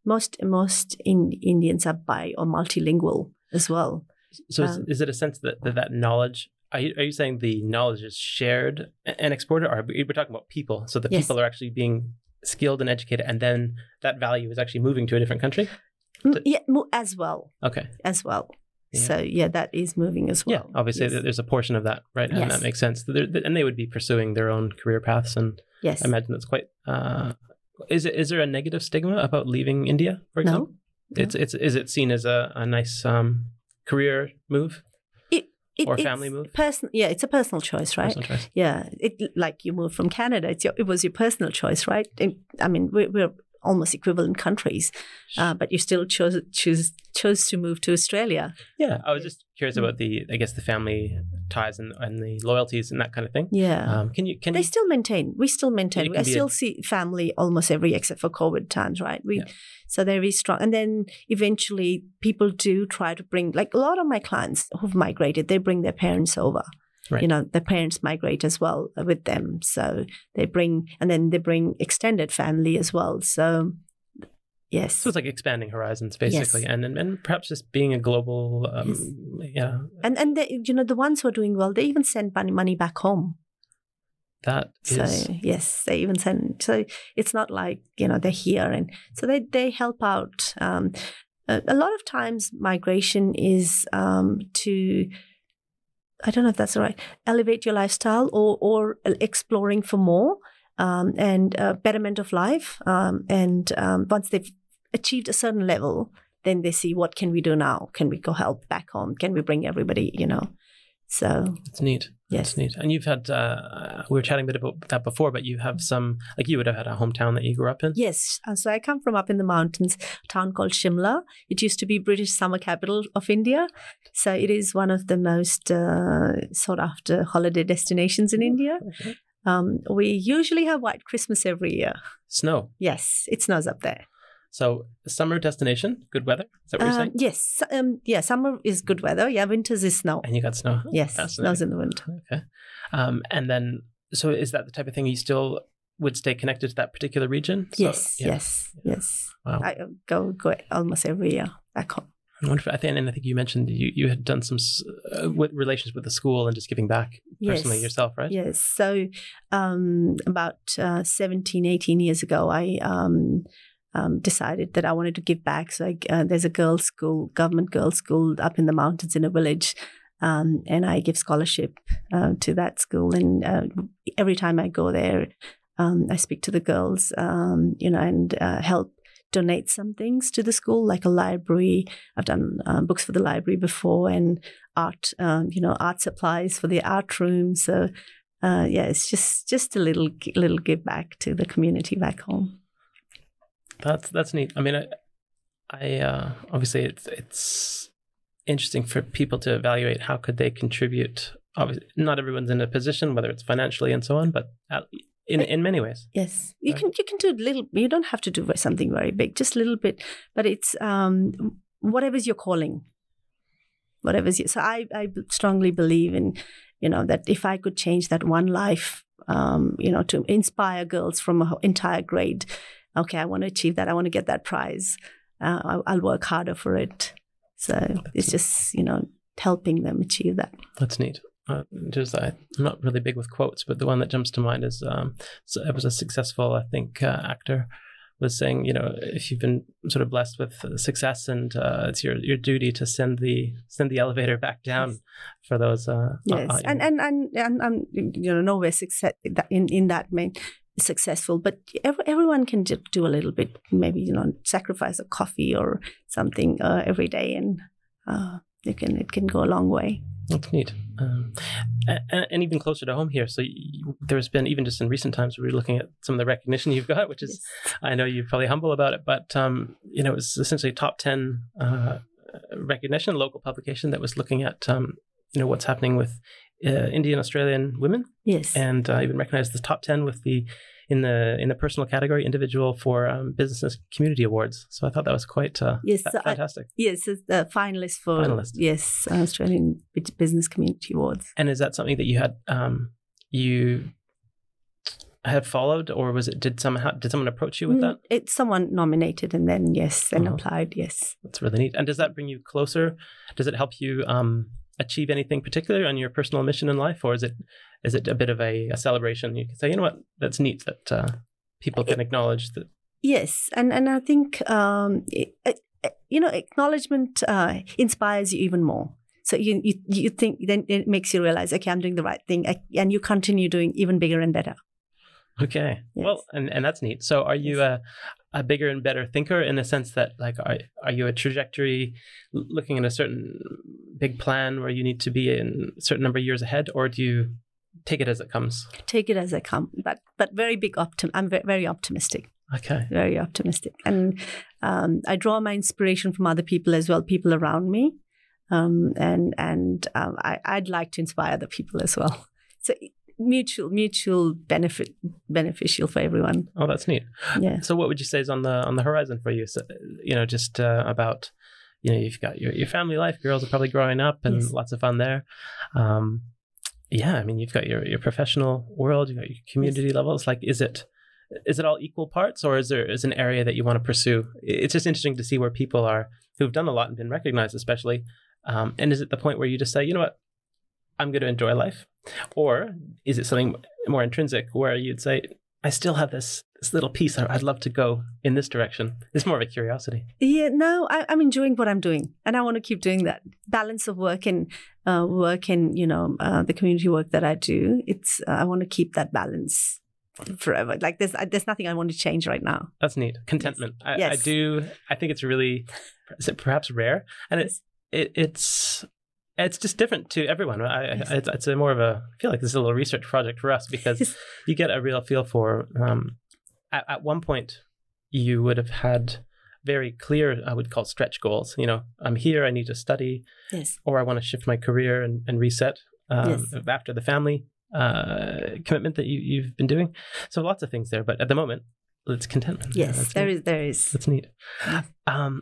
most most in, Indians are bi or multilingual as well. So, is, Um, is it a sense that that, that knowledge? Are you, are you saying the knowledge is shared and exported, or are we- we're talking about people? So the Yes. people are actually being skilled and educated, and then that value is actually moving to a different country. Yeah, as well, Okay. as well. Yeah. So yeah, that is moving as well. yeah, obviously Yes. there's a portion of that, right? And Yes. that makes sense. They're, and they would be pursuing their own career paths, and Yes. I imagine that's quite. Uh, is it is there a negative stigma about leaving India, for example? no. It's it's is it seen as a, a nice um, career move, It- or family move? Person, yeah, it's a personal choice, right? Personal choice. Yeah, it like you moved from Canada. It's your, it was your personal choice, right? It- I mean, we're, we're almost equivalent countries, uh, but you still chose choose chose to move to Australia. Yeah, I was just curious about the, I guess, the family ties and, and the loyalties and that kind of thing. Yeah, Um, can you can they you? still maintain. We still maintain. I be a- still see family almost every except for COVID times, right? We Yeah. so they're very strong. And then eventually, people do try to bring like a lot of my clients who've migrated. They bring their parents over. Right. You know, their parents migrate as well with them. So they bring, and then they bring extended family as well. So yes, So it's like expanding horizons, basically, Yes. and, and and perhaps just being a global, um, yeah, and and they, you know the ones who are doing well, they even send money money back home. that So yes, they even send. So it's not like you know they're here, and so they they help out. Um, a, a lot of times, migration is um, to. I don't know if that's right. Elevate your lifestyle, or or exploring for more, um, and uh, betterment of life. Um, and um, once they've achieved a certain level, then they see what can we do now? Can we go help back home? Can we bring everybody? You know. So it's neat. yes, It's neat. And you've had uh, we were chatting a bit about that before, but you have some like you would have had a hometown that you grew up in. Yes. Uh, so I come from up in the mountains, a town called Shimla. It used to be British summer capital of India. So it is one of the most uh, sought after holiday destinations in India. Okay. Um, we usually have white Christmas every year. Snow. Yes, it snows up there. So summer destination, good weather. Is that what you're Um, saying? yes. Um, yeah, summer is good weather. Yeah, winters is snow. And you got snow. Yes, snows in the winter. Okay. Um, and then, so is that the type of thing you still would stay connected to that particular region? So, yes, yeah. yes, yes. Wow. I uh, go go almost every year back home. Wonderful. I think, and I think you mentioned you, you had done some uh, with relations with the school and just giving back personally Yes. yourself, right? Yes. So um, about uh, 17, 18 years ago, I um, um, decided that I wanted to give back. So I, uh, there's a girls' school, government girls' school up in the mountains in a village. Um, and I give scholarship uh, to that school. And uh, every time I go there, um, I speak to the girls, um, you know, and uh, help donate some things to the school, like a library. I've done uh, books for the library before and art, um, you know, art supplies for the art room. So uh, yeah, it's just just a little little give back to the community back home. That's that's neat. I mean, I, I uh, obviously it's it's interesting for people to evaluate how could they contribute. Obviously, not everyone's in a position, whether it's financially and so on, but at- in in many ways. Yes, you Right. can you can do a little. You don't have to do something very big, just a little bit. But it's um, whatever's your calling. Whatever's your, so I I strongly believe in you know that if I could change that one life, um, you know, to inspire girls from an entire grade. Okay, I want to achieve that. I want to get that prize. Uh, I'll, I'll work harder for it. So it's just you know helping them achieve that. That's neat. Uh, just I, I'm not really big with quotes, but the one that jumps to mind is um, so it was a successful, I think, uh, actor was saying, you know, if you've been sort of blessed with uh, success, and uh, it's your your duty to send the send the elevator back down Yes. for those. Uh, Yes, uh, and, and and and and you know nowhere success in in that mean successful, but every, everyone can do a little bit. Maybe you know sacrifice a coffee or something uh, every day, and uh, it can it can go a long way. That's neat. Um, and, and even closer to home here. So you, there's been, even just in recent times, we were looking at some of the recognition you've got, which is, I know you're probably humble about it, but, um, you know, it's essentially top 10 uh, recognition, local publication that was looking at, um, you know, what's happening with uh, Indian Australian women Yes, and uh, even recognized the top 10 with the in the in the personal category, individual for um, business community awards. So I thought that was quite uh, Yes, fa- so I- fantastic. Yes, the finalist for Finalist. yes Australian Business Community Awards. and is that something that you had um, you had followed, or was it did somehow did someone approach you with Mm, that? It's someone nominated and then yes, then Uh-huh. applied. Yes. That's really neat. And does that bring you closer? Does it help you um, achieve anything particular on your personal mission in life, or is it is it a bit of a, a celebration? You can say, you know what, that's neat that uh, people can acknowledge that. Yes, and and I think um, it, you know acknowledgement uh, inspires you even more. So you, you you think then it makes you realize, okay, I'm doing the right thing, I- and you continue doing even bigger and better. Okay, Yes. well, and, and that's neat. So, are you a, a bigger and better thinker in the sense that, like, are are you a trajectory looking at a certain big plan where you need to be in a certain number of years ahead, or do you take it as it comes? Take it as it come, but but very big optim. I'm very, very optimistic. Okay, very optimistic. And um, I draw my inspiration from other people as well, people around me. Um, and and um, I, I'd like to inspire other people as well. So mutual mutual benefit beneficial for everyone. oh, that's neat. Yeah. So, what would you say is on the on the horizon for you? So, you know, just uh, about you know, you've got your your family life. Girls are probably growing up, and Yes. lots of fun there. Um, yeah, I mean, you've got your your professional world, you've got your community levels. Like, is it is it all equal parts, or is there is an area that you want to pursue? It's just interesting to see where people are who've done a lot and been recognized, especially. Um, and is it the point where you just say, you know what, I'm going to enjoy life, or is it something more intrinsic where you'd say, I still have this this little piece. I- I'd love to go in this direction. It's more of a curiosity. Yeah, no, I, I'm enjoying what I'm doing, and I want to keep doing that balance of work and uh, work and you know uh, the community work that I do. It's uh, I want to keep that balance forever. Like there's there's nothing I want to change right now. That's neat. Contentment. I, I Yes. do. I think it's really, is it perhaps rare, and it's it, it's it's just different to everyone. I, it's, it's a more of a. I feel like this is a little research project for us because you get a real feel for. Um, at, at one point, you would have had very clear. I would call stretch goals. You know, I'm here. I need to study. yes, or I want to shift my career and, and reset um, Yes. after the family uh, commitment that you, you've been doing. So lots of things there, but at the moment, it's contentment. Yes, that's there neat. is there is. That's neat. Yeah. Um,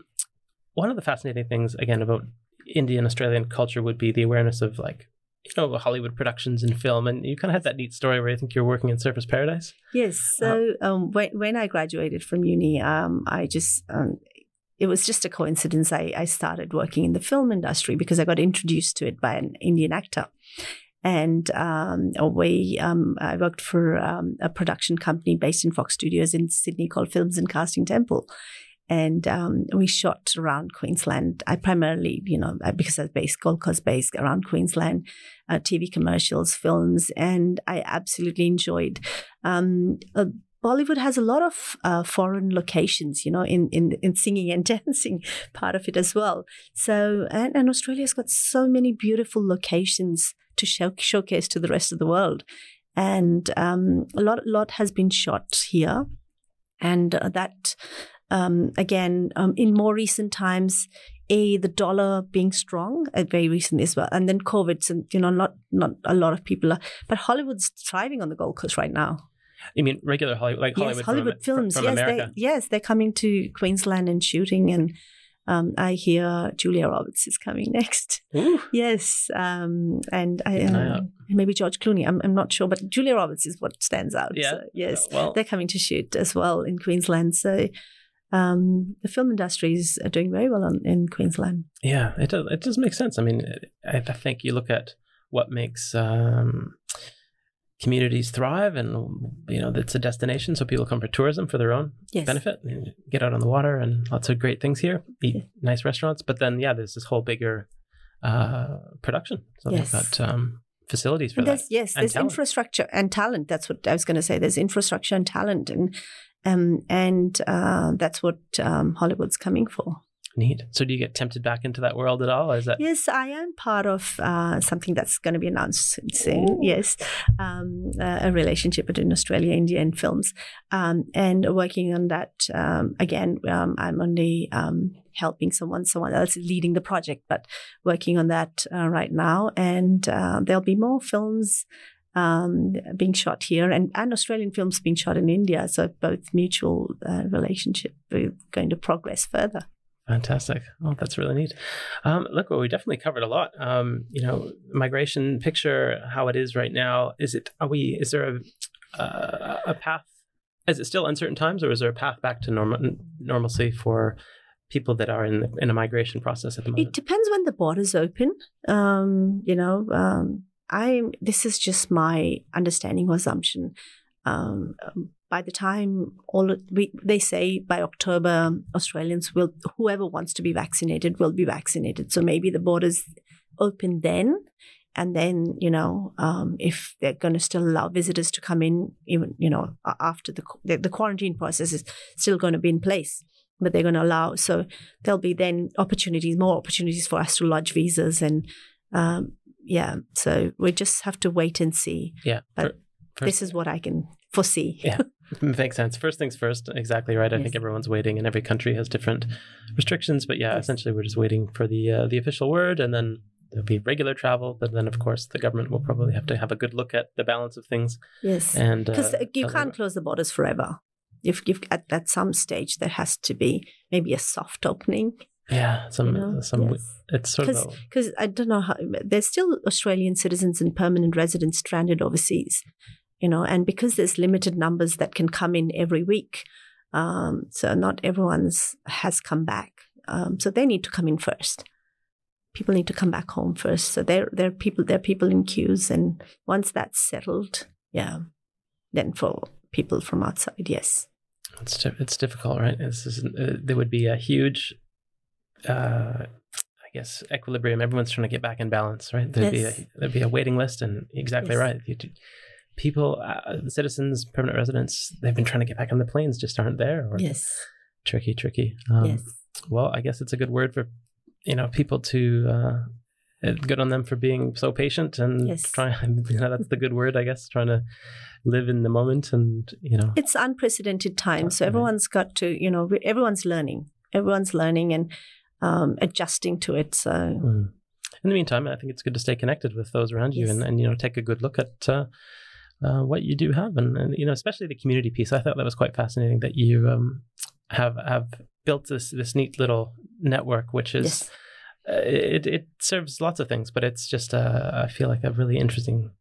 one of the fascinating things, again, about Indian Australian culture would be the awareness of like, you know, Hollywood productions and film. And you kind of had that neat story where I think you're working in Surfers Paradise. Yes. So um, when when I graduated from uni, um, I just um, it was just a coincidence. I, I started working in the film industry because I got introduced to it by an Indian actor. And um, we, um, I worked for um, a production company based in Fox Studios in Sydney called Films and Casting Temple. And um, we shot around Queensland. I primarily, you know, because I was based, Gold Coast based around Queensland, uh, TV commercials, films, and I absolutely enjoyed um, uh, Bollywood has a lot of uh, foreign locations, you know, in, in, in singing and dancing part of it as well. So, and, and Australia's got so many beautiful locations to show, showcase to the rest of the world. And um, a lot, lot has been shot here. And uh, that, um, again, um, in more recent times, a the dollar being strong uh, very recently as well, and then COVID. So you know, not not a lot of people are, but Hollywood's thriving on the Gold Coast right now. You mean regular Hollywood, like Hollywood, yes, Hollywood Am- films. from, yes, America? they yes they're coming to Queensland and shooting, and um, I hear Julia Roberts is coming next. Ooh, Yes, um, and I, uh, maybe George Clooney. I'm I'm not sure, but Julia Roberts is what stands out. Yeah. So, yes, well, they're coming to shoot as well in Queensland. So. Um, the film industry is doing very well on, in Queensland. Yeah, it does. It does make sense. I mean, I, I think you look at what makes um, communities thrive, and you know, it's a destination, so people come for tourism for their own Yes, benefit, and get out on the water, and lots of great things here, eat Yeah. nice restaurants. But then, yeah, there's this whole bigger uh, production. So Yes. they've got um, facilities for And that. yes, And there's talent. infrastructure and talent. That's what I was going to say. There's infrastructure and talent, and um, and uh, that's what um, Hollywood's coming for. Neat. So, do you get tempted back into that world at all? Is that Yes, I am part of uh, something that's going to be announced soon. Ooh. Yes, um, a relationship between Australia, India, and films, um, and working on that. Um, again, um, I'm only um, helping someone, someone else is leading the project, but working on that uh, right now. And uh, there'll be more films um, being shot here and, and Australian films being shot in India. So both mutual uh, relationship going to progress further. Fantastic. Oh, that's really neat. Um, look, well, we definitely covered a lot. Um, you know, migration picture, how it is right now. Is it? Are we? Is there a uh, a path? Is it still uncertain times, or is there a path back to normal normalcy for people that are in the, in a migration process at the moment? It depends when the borders open. Um, you know, um, I this is just my understanding or assumption. Um, by the time all we, they say by October, Australians will whoever wants to be vaccinated will be vaccinated. So maybe the borders open then, and then you know um, if they're going to still allow visitors to come in, even you know after the the, the quarantine process is still going to be in place but they're going to allow. So there'll be then opportunities, more opportunities for us to lodge visas and um, yeah, so we just have to wait and see. Yeah. But first, this is what I can foresee. Yeah. Makes sense. First things first, exactly right. I yes. think everyone's waiting, and every country has different restrictions. But yeah, yes. essentially, we're just waiting for the uh, the official word, and then there'll be regular travel. But then, of course, the government will probably have to have a good look at the balance of things. Yes, and because uh, you can't close the borders forever. If, if at, at some stage there has to be maybe a soft opening yeah, some you know? some yes. it's sort Cause, of because I don't know how there's still Australian citizens and permanent residents stranded overseas, you know, and because there's limited numbers that can come in every week, um, so not everyone's has come back. Um, so they need to come in first. People need to come back home first. So there there are people there are people in queues, and once that's settled, yeah, then for people from outside, yes. It's it's difficult, right? This is, uh, there would be a huge uh, I guess equilibrium. Everyone's trying to get back in balance, right? There'd yes. be a there'd be a waiting list, and exactly yes. right. People, uh, citizens, permanent residents, they've been trying to get back on the planes, just aren't there. Or yes, tricky, tricky. Um, yes. Well, I guess it's a good word for you know people to. Uh, good on them for being so patient and yes. trying. You know, that's the good word, I guess. Trying to live in the moment, and you know, it's unprecedented times. So everyone's got to, you know, everyone's learning. Everyone's learning, and um, adjusting to it. So. Mm. In the meantime, I think it's good to stay connected with those around you yes. and, and you know take a good look at uh, uh, what you do have, and, and, you know especially the community piece. I thought that was quite fascinating that you um, have have built this this neat little network, which is yes. uh, it it serves lots of things, but it's just uh, I feel like a really interesting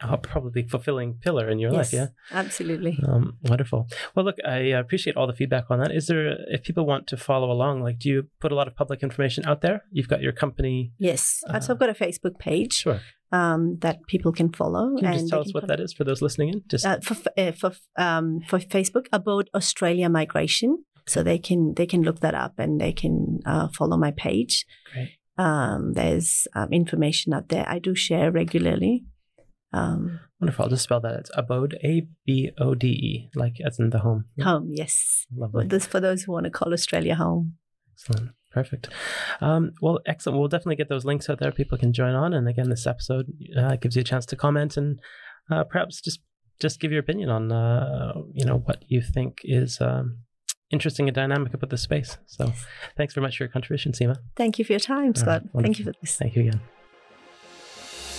a probably fulfilling pillar in your yes, life. Yeah, absolutely. Um, wonderful. Well, look, I appreciate all the feedback on that. Is there, if people want to follow along, like, do you put a lot of public information out there? You've got your company. Yes, uh, so I've got a Facebook page. Sure. Um, that people can follow. Can you just tell us what that is for those listening in? Just uh, for uh, for um, for Facebook Abode Australia migration, so they can they can look that up and they can uh, follow my page. Great. Um, there's um, information out there. I do share regularly. Um, Wonderful. I'll just spell that. It's abode, A B O D E, like as in the home. Home, yes. Lovely. This for those who want to call Australia home. Excellent. Perfect. Um, well, excellent. We'll definitely get those links out there. People can join on. And again, this episode uh, gives you a chance to comment and uh, perhaps just just give your opinion on uh, you know what you think is um, interesting and dynamic about the space. So, thanks very much for your contribution, Seema. Thank you for your time, Scott. Right, Thank you for this. Thank you again.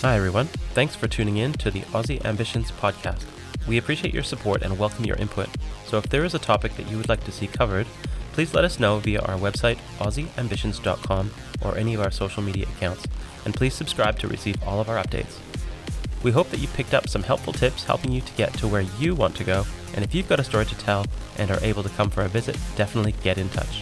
Hi, everyone. Thanks for tuning in to the Aussie Ambitions podcast. We appreciate your support and welcome your input. So, if there is a topic that you would like to see covered, please let us know via our website, aussieambitions.com, or any of our social media accounts. And please subscribe to receive all of our updates. We hope that you picked up some helpful tips helping you to get to where you want to go. And if you've got a story to tell and are able to come for a visit, definitely get in touch.